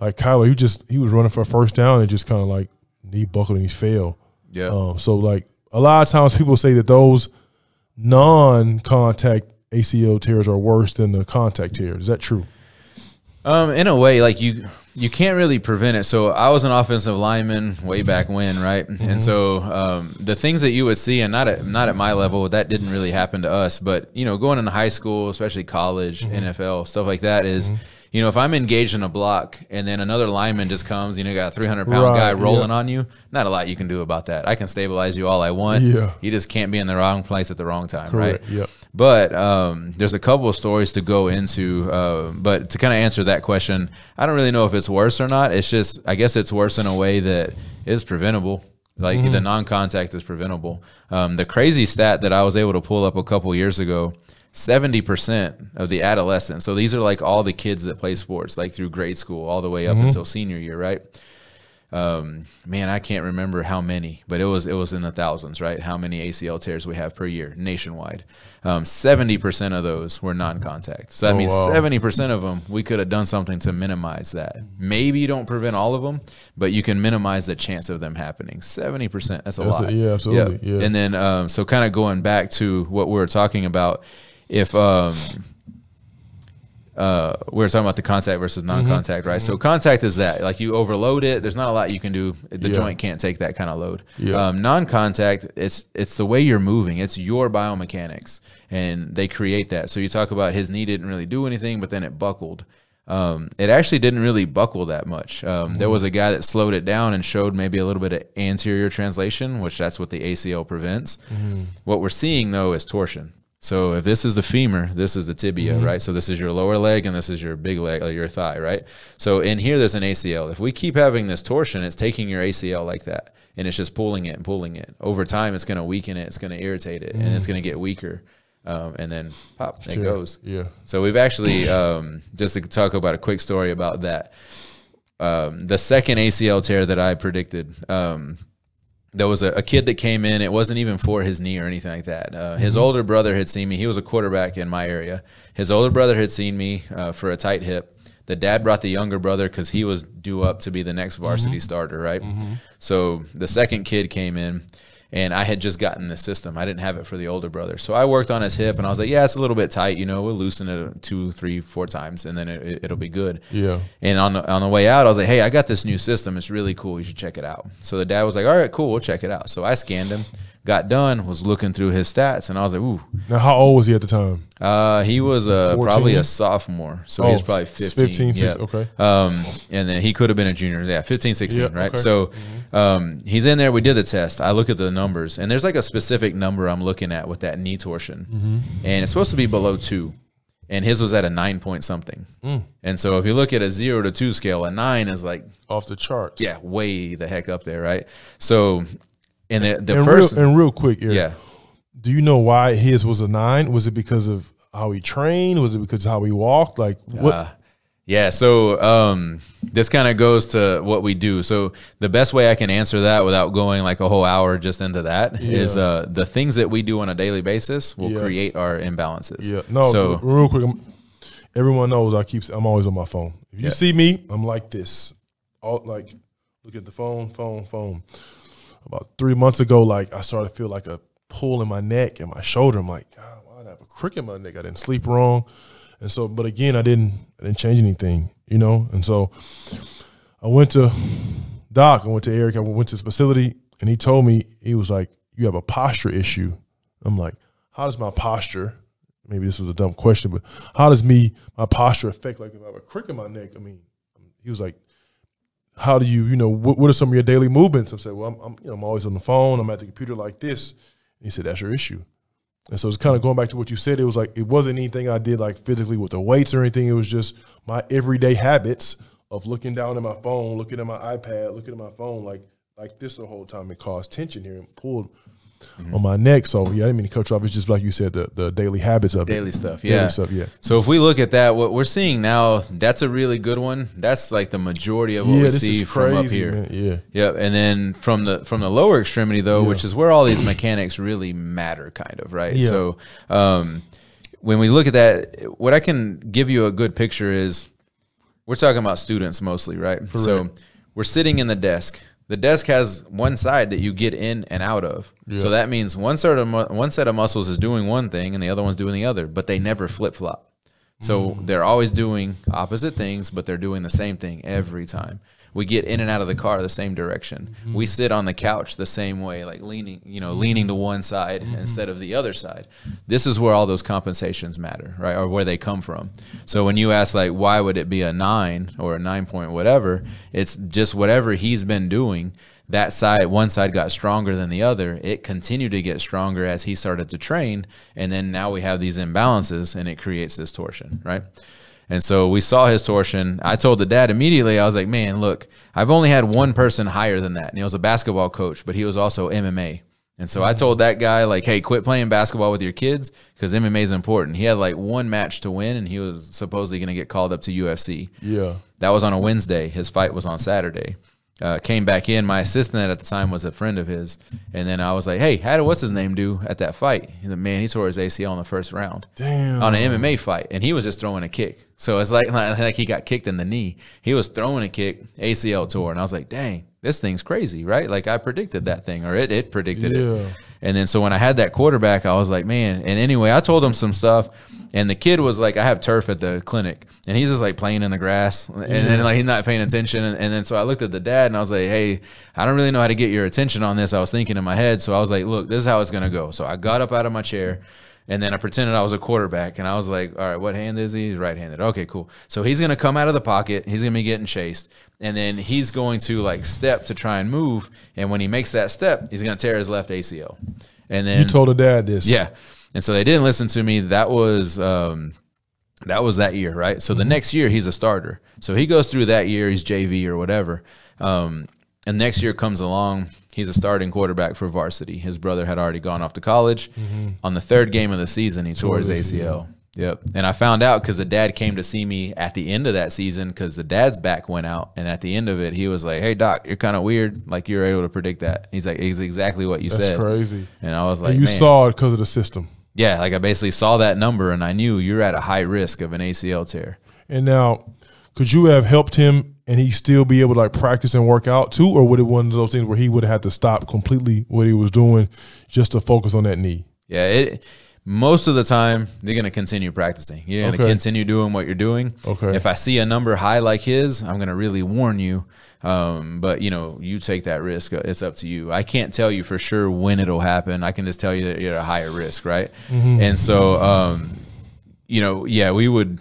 like Kyler. He just he was running for a first down and just kind of like knee buckled and he fell. Yeah. Um, so like a lot of times people say that those non-contact ACL tears are worse than the contact tears. Is that true? Um, in a way, like you, you can't really prevent it. So I was an offensive lineman way back when, right? And so um, the things that you would see, and not at not at my level, that didn't really happen to us. But you know, going into high school, especially college, NFL, stuff like that, is, you know, if I'm engaged in a block and then another lineman just comes, you know, got a 300 pound Right, guy rolling yeah. on you, not a lot you can do about that. I can stabilize you all I want. Yeah. You just can't be in the wrong place at the wrong time, Correct, right? yep. But um, there's a couple of stories to go into. Uh, but to kind of answer that question, I don't really know if it's worse or not. It's just, I guess it's worse in a way that is preventable. Like Mm-hmm. the non contact is preventable. Um, the crazy stat that I was able to pull up a couple years ago 70% of the adolescents, so these are like all the kids that play sports, like through grade school all the way up Mm-hmm. until senior year, right? um, man, I can't remember how many, but it was it was in the thousands, right? How many ACL tears we have per year nationwide? Um, Seventy percent of those were non-contact. So that Oh, means seventy percent of them we could have done something to minimize that. Maybe you don't prevent all of them, but you can minimize the chance of them happening. Seventy percent, that's a That's a- lot. yeah, absolutely, yeah. And then um, so kind of going back to what we were talking about, if um, uh, we were talking about the contact versus Mm-hmm. non-contact, right? So contact is that like you overload it. There's not a lot you can do. The Yeah. joint can't take that kind of load. Yeah. Um, non-contact, it's it's the way you're moving. It's your biomechanics, and they create that. So you talk about his knee didn't really do anything, but then it buckled. um, it actually didn't really buckle that much. Um, There was a guy that slowed it down and showed maybe a little bit of anterior translation, which that's what the ACL prevents. What we're seeing though is torsion. So if this is the femur, this is the tibia, right? So this is your lower leg and this is your big leg, or your thigh, right? So in here, there's an ACL. If we keep having this torsion, it's taking your ACL like that, and it's just pulling it and pulling it. Over time, it's going to weaken it, it's going to irritate it, and it's going to get weaker, um, and then pop, it goes. Yeah. So we've actually um, just to talk about a quick story about that. Um, the second ACL tear that I predicted, um, there was a, a kid that came in. It wasn't even for his knee or anything like that. Uh, his older brother had seen me. He was a quarterback in my area. His older brother had seen me uh, for a tight hip. The dad brought the younger brother because he was due up to be the next varsity starter, right? So the second kid came in, and I had just gotten the system. I didn't have it for the older brother, so I worked on his hip, and I was like, "Yeah, it's a little bit tight. You know, we'll loosen it two, three, four times, and then it, it'll be good." Yeah. And on the, on the way out, I was like, "Hey, I got this new system. It's really cool. You should check it out." So the dad was like, "All right, cool. We'll check it out." So I scanned him, got done, was looking through his stats, and I was like, "Ooh." Now, how old was he at the time? Uh, he was 14? probably a sophomore, so he Oh, was probably 15. 15, yeah. 16, okay. Um, and then he could have been a junior. Yeah, 15, 16, Yeah, right? okay. So um, he's in there. We did the test. I look at the numbers, and there's like a specific number I'm looking at with that knee torsion, Mm-hmm. and it's supposed to be below two. And his was at a nine point something. Mm. And so if you look at a zero to two scale, a nine is like, Off the charts. yeah, way the heck up there, right? So, and the, the And first, real, and real quick, Eric, yeah. do you know why his was a nine? Was it because of how he trained? Was it because of how he walked? Like what? Uh, yeah, so um, this kind of goes to what we do. So the best way I can answer that without going like a whole hour just into that is Yeah. uh, the things that we do on a daily basis will Yeah. create our imbalances. yeah. No. So real quick, I'm, everyone knows I keep. I'm always on my phone. If you Yeah. see me, I'm like this. All like look at the phone, phone, phone. About three months ago, like I started to feel like a pull in my neck and my shoulder. I'm like, God, why I have a crick in my neck? I didn't sleep wrong, and so. But again, I didn't. I didn't change anything, you know. And so I went to Doc. I went to Eric. I went to his facility, and he told me he was like, "You have a posture issue." I'm like, "How does my posture?" Maybe this was a dumb question, but how does me my posture affect? Like if I have a crick in my neck, I mean, he was like, "How do you, you know, what, what are some of your daily movements?" I said, "Well, I'm, I'm, you know, I'm always on the phone. I'm at the computer like this." And he said, "That's your issue." And so it's kind of going back to what you said. It was like it wasn't anything I did like physically with the weights or anything. It was just my everyday habits of looking down at my phone, looking at my iPad, looking at my phone like like this the whole time. It caused tension here and pulled Mm-hmm. on my neck. So yeah, I didn't mean to cut you off. It's just like you said, the the daily habits of daily it. stuff, Daily yeah. stuff, yeah. So if we look at that, what we're seeing now, that's a really good one. That's like the majority of what yeah, we see is from up here. man. Yeah. Yep, and then from the from the lower extremity though, Yeah. which is where all these mechanics really matter, kind of right. Yeah. So um, when we look at that, what I can give you a good picture is we're talking about students mostly, right? So we're sitting in the desk. The desk has one side that you get in and out of. So that means one set of mu- one set of muscles is doing one thing and the other one's doing the other, but they never flip flop. So mm. they're always doing opposite things, but they're doing the same thing every time. We get in and out of the car the same direction. Mm-hmm. We sit on the couch the same way, like leaning, you know, leaning to one side mm-hmm. instead of the other side. This is where all those compensations matter, right? Or where they come from. So when you ask like why would it be a 9 or a 9 point whatever, it's just whatever he's been doing that side one side got stronger than the other it continued to get stronger as he started to train and then now we have these imbalances and it creates this torsion right and so we saw his torsion i told the dad immediately i was like man look i've only had one person higher than that and he was a basketball coach but he was also mma and so I mm-hmm. told that guy, like, hey, quit playing basketball with your kids because MMA is important. He had like one match to win, and he was supposedly going to get called up to UFC. Yeah. That was on a Wednesday. His fight was on Saturday. Uh, came back in. My assistant at the time was a friend of his, and then I was like, "Hey, how did what's his name do at that fight?" He's like, "Man, he tore his ACL in the first round Damn. on an MMA fight, and he was just throwing a kick. So it's like, like like he got kicked in the knee. He was throwing a kick, ACL tore, and I was like, "Dang, this thing's crazy, right?" Like I predicted that thing, or it it predicted Yeah. it. And then so when I had that quarterback, I was like, man. And anyway, I told him some stuff, and the kid was like, I have turf at the clinic, and he's just like playing in the grass, and then like he's not paying attention. And, and then so I looked at the dad, and I was like, hey, I don't really know how to get your attention on this. I was thinking in my head, so I was like, look, this is how it's gonna go. So I got up out of my chair. And then I pretended I was a quarterback, and I was like, "All right, what hand is he? He's right-handed. Okay, cool. So he's gonna come out of the pocket. He's gonna be getting chased, and then he's going to like step to try and move. And when he makes that step, he's gonna tear his left ACL. And then You told the dad this. yeah. And so they didn't listen to me. That was um, that was that year, right? So the next year he's a starter. So he goes through that year, he's JV or whatever. Um, and next year comes along, he's a starting quarterback for varsity. His brother had already gone off to college. On the third game of the season, he tore his his ACL. Yep. And I found out because the dad came to see me at the end of that season because the dad's back went out. And at the end of it, he was like, Hey, doc, you're kind of weird. Like, you're able to predict that. He's like, It's exactly what you That's said. crazy. And I was like, And you Man. saw it because of the system. Yeah, like I basically saw that number and I knew you're at a high risk of an ACL tear. And now, could you have helped him and he still be able to like practice and work out too, or would it one of those things where he would have had to stop completely what he was doing just to focus on that knee? Yeah, it most of the time they're gonna continue practicing. You're gonna Okay. continue doing what you're doing. Okay. If I see a number high like his, I'm gonna really warn you. Um, but you know, you take that risk. Uh, It's up to you. I can't tell you for sure when it'll happen. I can just tell you that you're at a higher risk, right? And so, um, you know, yeah, we would.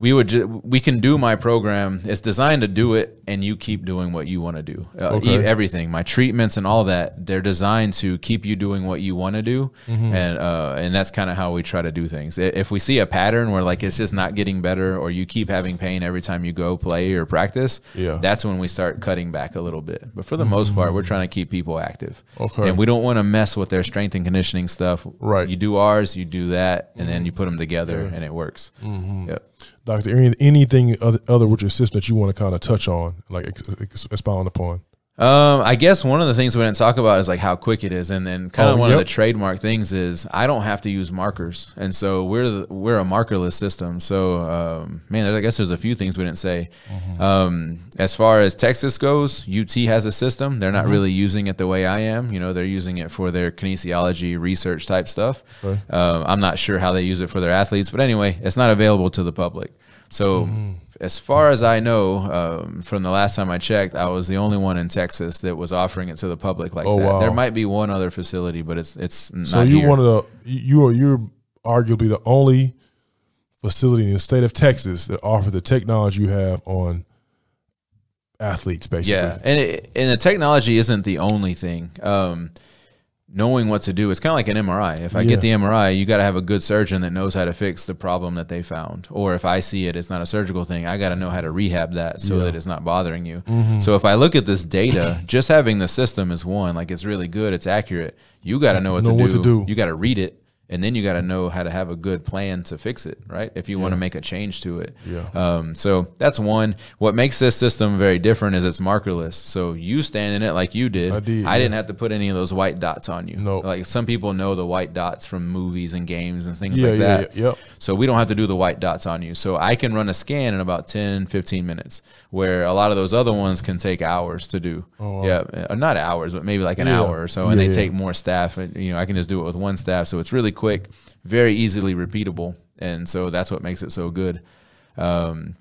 We would ju- we can do my program. It's designed to do it, and you keep doing what you want to do. Uh, Okay. e- everything, my treatments and all that, they're designed to keep you doing what you want to do, Mm-hmm. and uh, and that's kind of how we try to do things. If we see a pattern where like it's just not getting better, or you keep having pain every time you go play or practice, Yeah. that's when we start cutting back a little bit. But for the most part, we're trying to keep people active, Okay. and we don't want to mess with their strength and conditioning stuff. Right. You do ours, you do that, and then you put them together, and it works. Yep. Doctor, anything other, other with your system that you want to kind of touch on, like ex, ex, expound upon? Um, I guess one of the things we didn't talk about is like how quick it is, and then kind of Oh, one yep. of the trademark things is I don't have to use markers, and so we're the, we're a markerless system. So, um, man, I guess there's a few things we didn't say. Mm-hmm. Um, as far as Texas goes, UT has a system. They're not Mm-hmm. really using it the way I am. You know, they're using it for their kinesiology research type stuff. Okay. Um, I'm not sure how they use it for their athletes, but anyway, it's not available to the public. So, Mm-hmm. as far as I know, um, from the last time I checked, I was the only one in Texas that was offering it to the public like Oh, that. wow. There might be one other facility, but it's it's not So you here. one of the you are you're arguably the only facility in the state of Texas that offers the technology you have on athletes, basically. Yeah, and it, and the technology isn't the only thing. Um, knowing what to do, it's kind of like an MRI. If I Yeah. get the MRI, you got to have a good surgeon that knows how to fix the problem that they found. Or if I see it, it's not a surgical thing. I got to know how to rehab that so Yeah. that it's not bothering you. Mm-hmm. So if I look at this data, just having the system is one. Like it's really good. It's accurate. You got to know what Know to what do. to do. You got to read it. And then you got to know how to have a good plan to fix it, right? If you want to make a change to it. Yeah. Um, so that's one. What makes this system very different is it's markerless. So you stand in it like you did. I did, I yeah. didn't have to put any of those white dots on you. No. Like some people know the white dots from movies and games and things Yeah, like yeah, that. yeah, yep. So we don't have to do the white dots on you. So I can run a scan in about 10, 15 minutes, where a lot of those other ones can take hours to do. Oh, wow. Yeah, uh, not hours, but maybe like an Yeah. hour or so, and Yeah, they yeah. take more staff. And, you know, I can just do it with one staff, so it's really quick, very easily repeatable, and so that's what makes it so good. Um,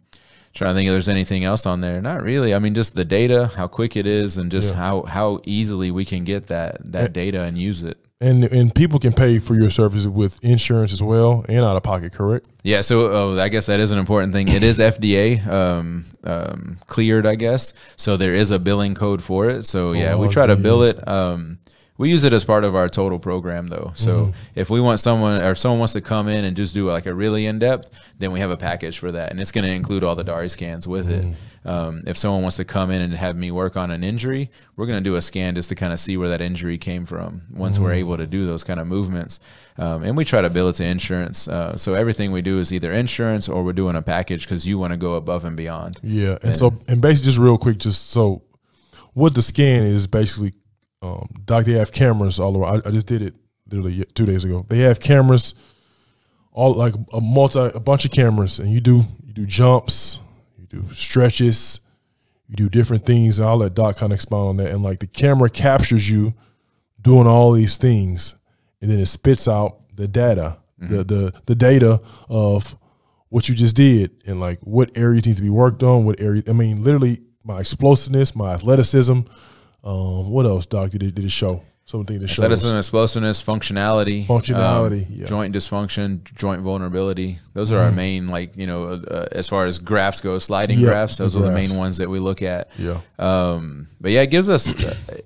trying to think if there's anything else on there. Not really. I mean, just the data, how quick it is, and just Yeah. how how easily we can get that that And- data and use it. And and people can pay for your services with insurance as well and out of pocket, correct? Yeah, so oh, I guess that is an important thing. It is FDA um, um, cleared, I guess. So there is a billing code for it. So yeah, we Oh, try to bill it. Um, we use it as part of our total program, though. So Mm-hmm. if we want someone or if someone wants to come in and just do like a really in depth, then we have a package for that, and it's going to include all the Dari scans with Mm-hmm. it. Um, if someone wants to come in and have me work on an injury, we're going to do a scan just to kind of see where that injury came from. Once we're Mm-hmm. able to do those kind of movements, um, and we try to bill it to insurance. Uh, so everything we do is either insurance or we're doing a package because you want to go above and beyond. Yeah, and so and basically, just real quick, just so what the scan is basically, um, doc they have cameras all over. I, I just did it literally two days ago. They have cameras, all like a multi, a bunch of cameras, and you do you do jumps, you do stretches, you do different things. And I'll let Doc kind of expound on that. And like the camera captures you doing all these things, and then it spits out the data, the the the data of what you just did and like what areas need to be worked on, what area I mean, literally my explosiveness, my athleticism. Um, what else, Doc, did it did it show? Something to show Athleticism, explosiveness, functionality, Functionality, um, yeah. joint dysfunction, joint vulnerability. Those are our main, like you know, uh, as far as graphs go, sliding Yep, graphs. the Those are the main ones that we look at. Yeah. Um, but yeah, it gives us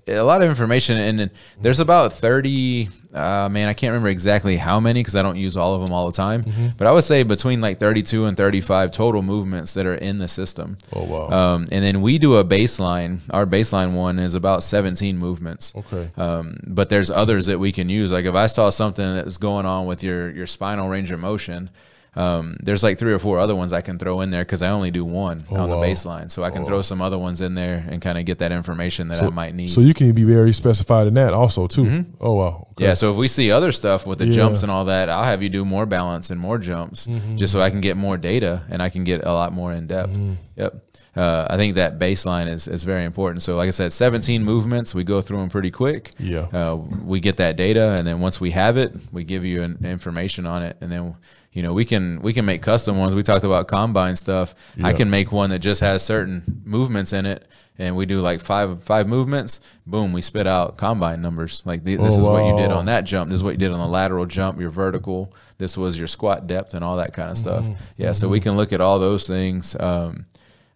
a lot of information, and there's about thirty. Uh, man, I can't remember exactly how many because I don't use all of them all the time. Mm-hmm. But I would say between like 32 and 35 total movements that are in the system. Oh, wow. Um, and then we do a baseline. Our baseline one is about 17 movements. Okay. Um, but there's others that we can use. Like if I saw something that's going on with your your spinal range of motion, um, there's like three or four other ones I can throw in there because I only do one on Oh, wow. the baseline. So I can throw some other ones in there and kind of get that information that I might need. So you can be very specified in that also too. Oh wow. Okay. Mm-hmm. Yeah, so if we see other stuff with the Yeah. jumps and all that, I'll have you do more balance and more jumps Mm-hmm. just so I can get more data and I can get a lot more in depth. Mm-hmm. Yep. Uh, I think that baseline is, is very important. So, like I said, 17 movements, we go through them pretty quick. Yeah. Uh, we get that data, and then once we have it, we give you an, information on it, and then you know we can we can make custom ones. We talked about combine stuff. I can make one that just has certain movements in it, and we do like five five movements. Boom, we spit out combine numbers. Like th- this Oh, is what you did on that jump. This is what you did on the lateral jump. Your vertical. This was your squat depth and all that kind of stuff. Mm-hmm. Yeah, so we can look at all those things. Um,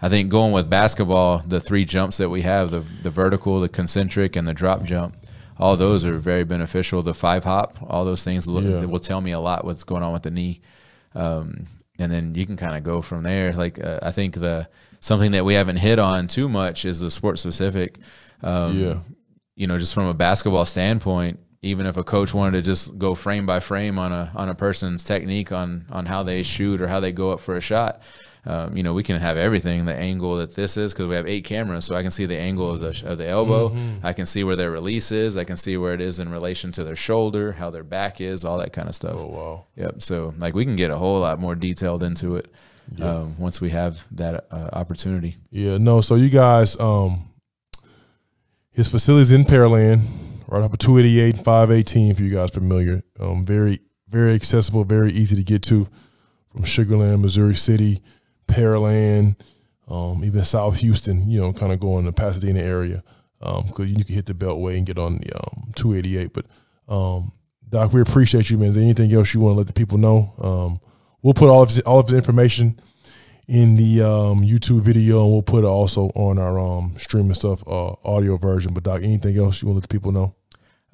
I think going with basketball, the three jumps that we have the the vertical, the concentric, and the drop jump. All those are very beneficial. The five hop, all those things will, Yeah. will tell me a lot what's going on with the knee um, and then you can kind of go from there. Like uh, I think the something that we haven't hit on too much is the sport specific. Um, Yeah. You know, just from a basketball standpoint, even if a coach wanted to just go frame by frame on a on a person's technique on on how they shoot or how they go up for a shot. Um, you know, we can have everything. The angle that this is because we have eight cameras, so I can see the angle of the of the elbow. Mm-hmm. I can see where their release is. I can see where it is in relation to their shoulder, how their back is, all that kind of stuff. Oh wow. Yep. So like we can get a whole lot more detailed into it um, once we have that uh, opportunity. Yeah, no. So you guys, um, his facility's in Pearland, right off of 288 and 518. If you guys familiar, um, very very accessible, very easy to get to from Sugarland, Missouri City, Pearland, um, even South Houston. You know, kind of going to Pasadena area because you can hit the Beltway and get on the um, 288. But um, Doc, we appreciate you, man. Is there anything else you want to let the people know? Um, we'll put all of all of his information in the um, YouTube video, and we'll put it also on our um, streaming stuff, uh, audio version. But Doc, anything else you want to let the people know?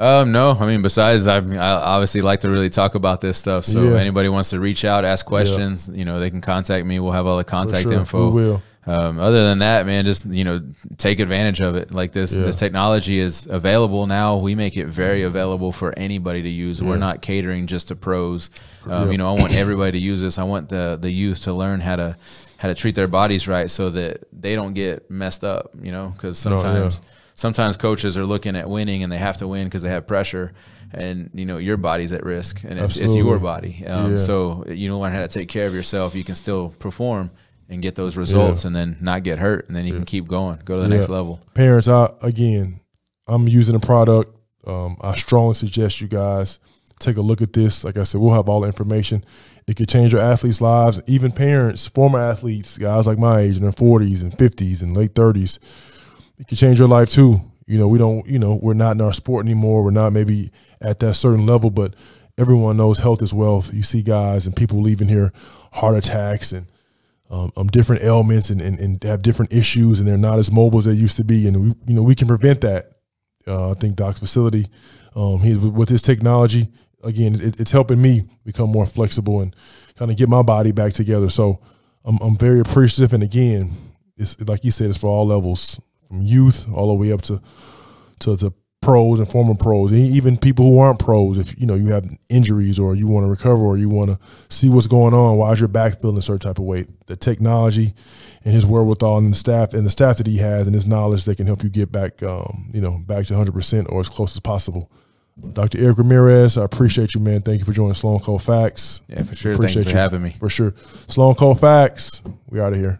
Um, no, I mean, besides, I, I obviously like to really talk about this stuff. So Yeah. anybody wants to reach out, ask questions, you know, they can contact me. We'll have all the contact sure. info. We will. Um, other than that, man, just you know, take advantage of it. Like this, Yeah. this technology is available now. We make it very available for anybody to use. We're not catering just to pros. Um, Yeah. You know, I want everybody to use this. I want the the youth to learn how to how to treat their bodies right, so that they don't get messed up. You know, because yeah. Sometimes coaches are looking at winning and they have to win because they have pressure. And you know your body's at risk, and it's, it's your body. Um, Yeah. So you learn how to take care of yourself. You can still perform and get those results and then not get hurt and then you can keep going go to the next level Parents, I again, I'm using a product. Um, I strongly suggest you guys take a look at this. Like I said, we'll have all the information. It could change your athletes' lives, even parents, former athletes, guys like my age in their 40s and 50s and late 30s. It can change your life too. You know, we don't, you know, we're not in our sport anymore. We're not maybe at that certain level, but everyone knows health is wealth. You see guys and people leaving here, heart attacks and um, um, different ailments and, and, and have different issues, and they're not as mobile as they used to be. And we, you know, we can prevent that. Uh, I think Doc's facility, um, he with his technology, again, it, it's helping me become more flexible and kind of get my body back together. So I'm, I'm very appreciative. And again, it's like you said, it's for all levels, from youth all the way up to to, to pros and former pros, and even people who aren't pros. If you know you have injuries or you want to recover or you want to see what's going on, why is your back feeling a certain type of way? The technology and his wherewithal and the staff and the staff that he has and his knowledge that can help you get back, um, you know, back to 100 percent or as close as possible. Dr. Eric Ramirez, I appreciate you, man. Thank you for joining Sloan Cold Facts. yeah for sure Appreciate for you. having me For sure. Sloan Cold Facts. We out of here.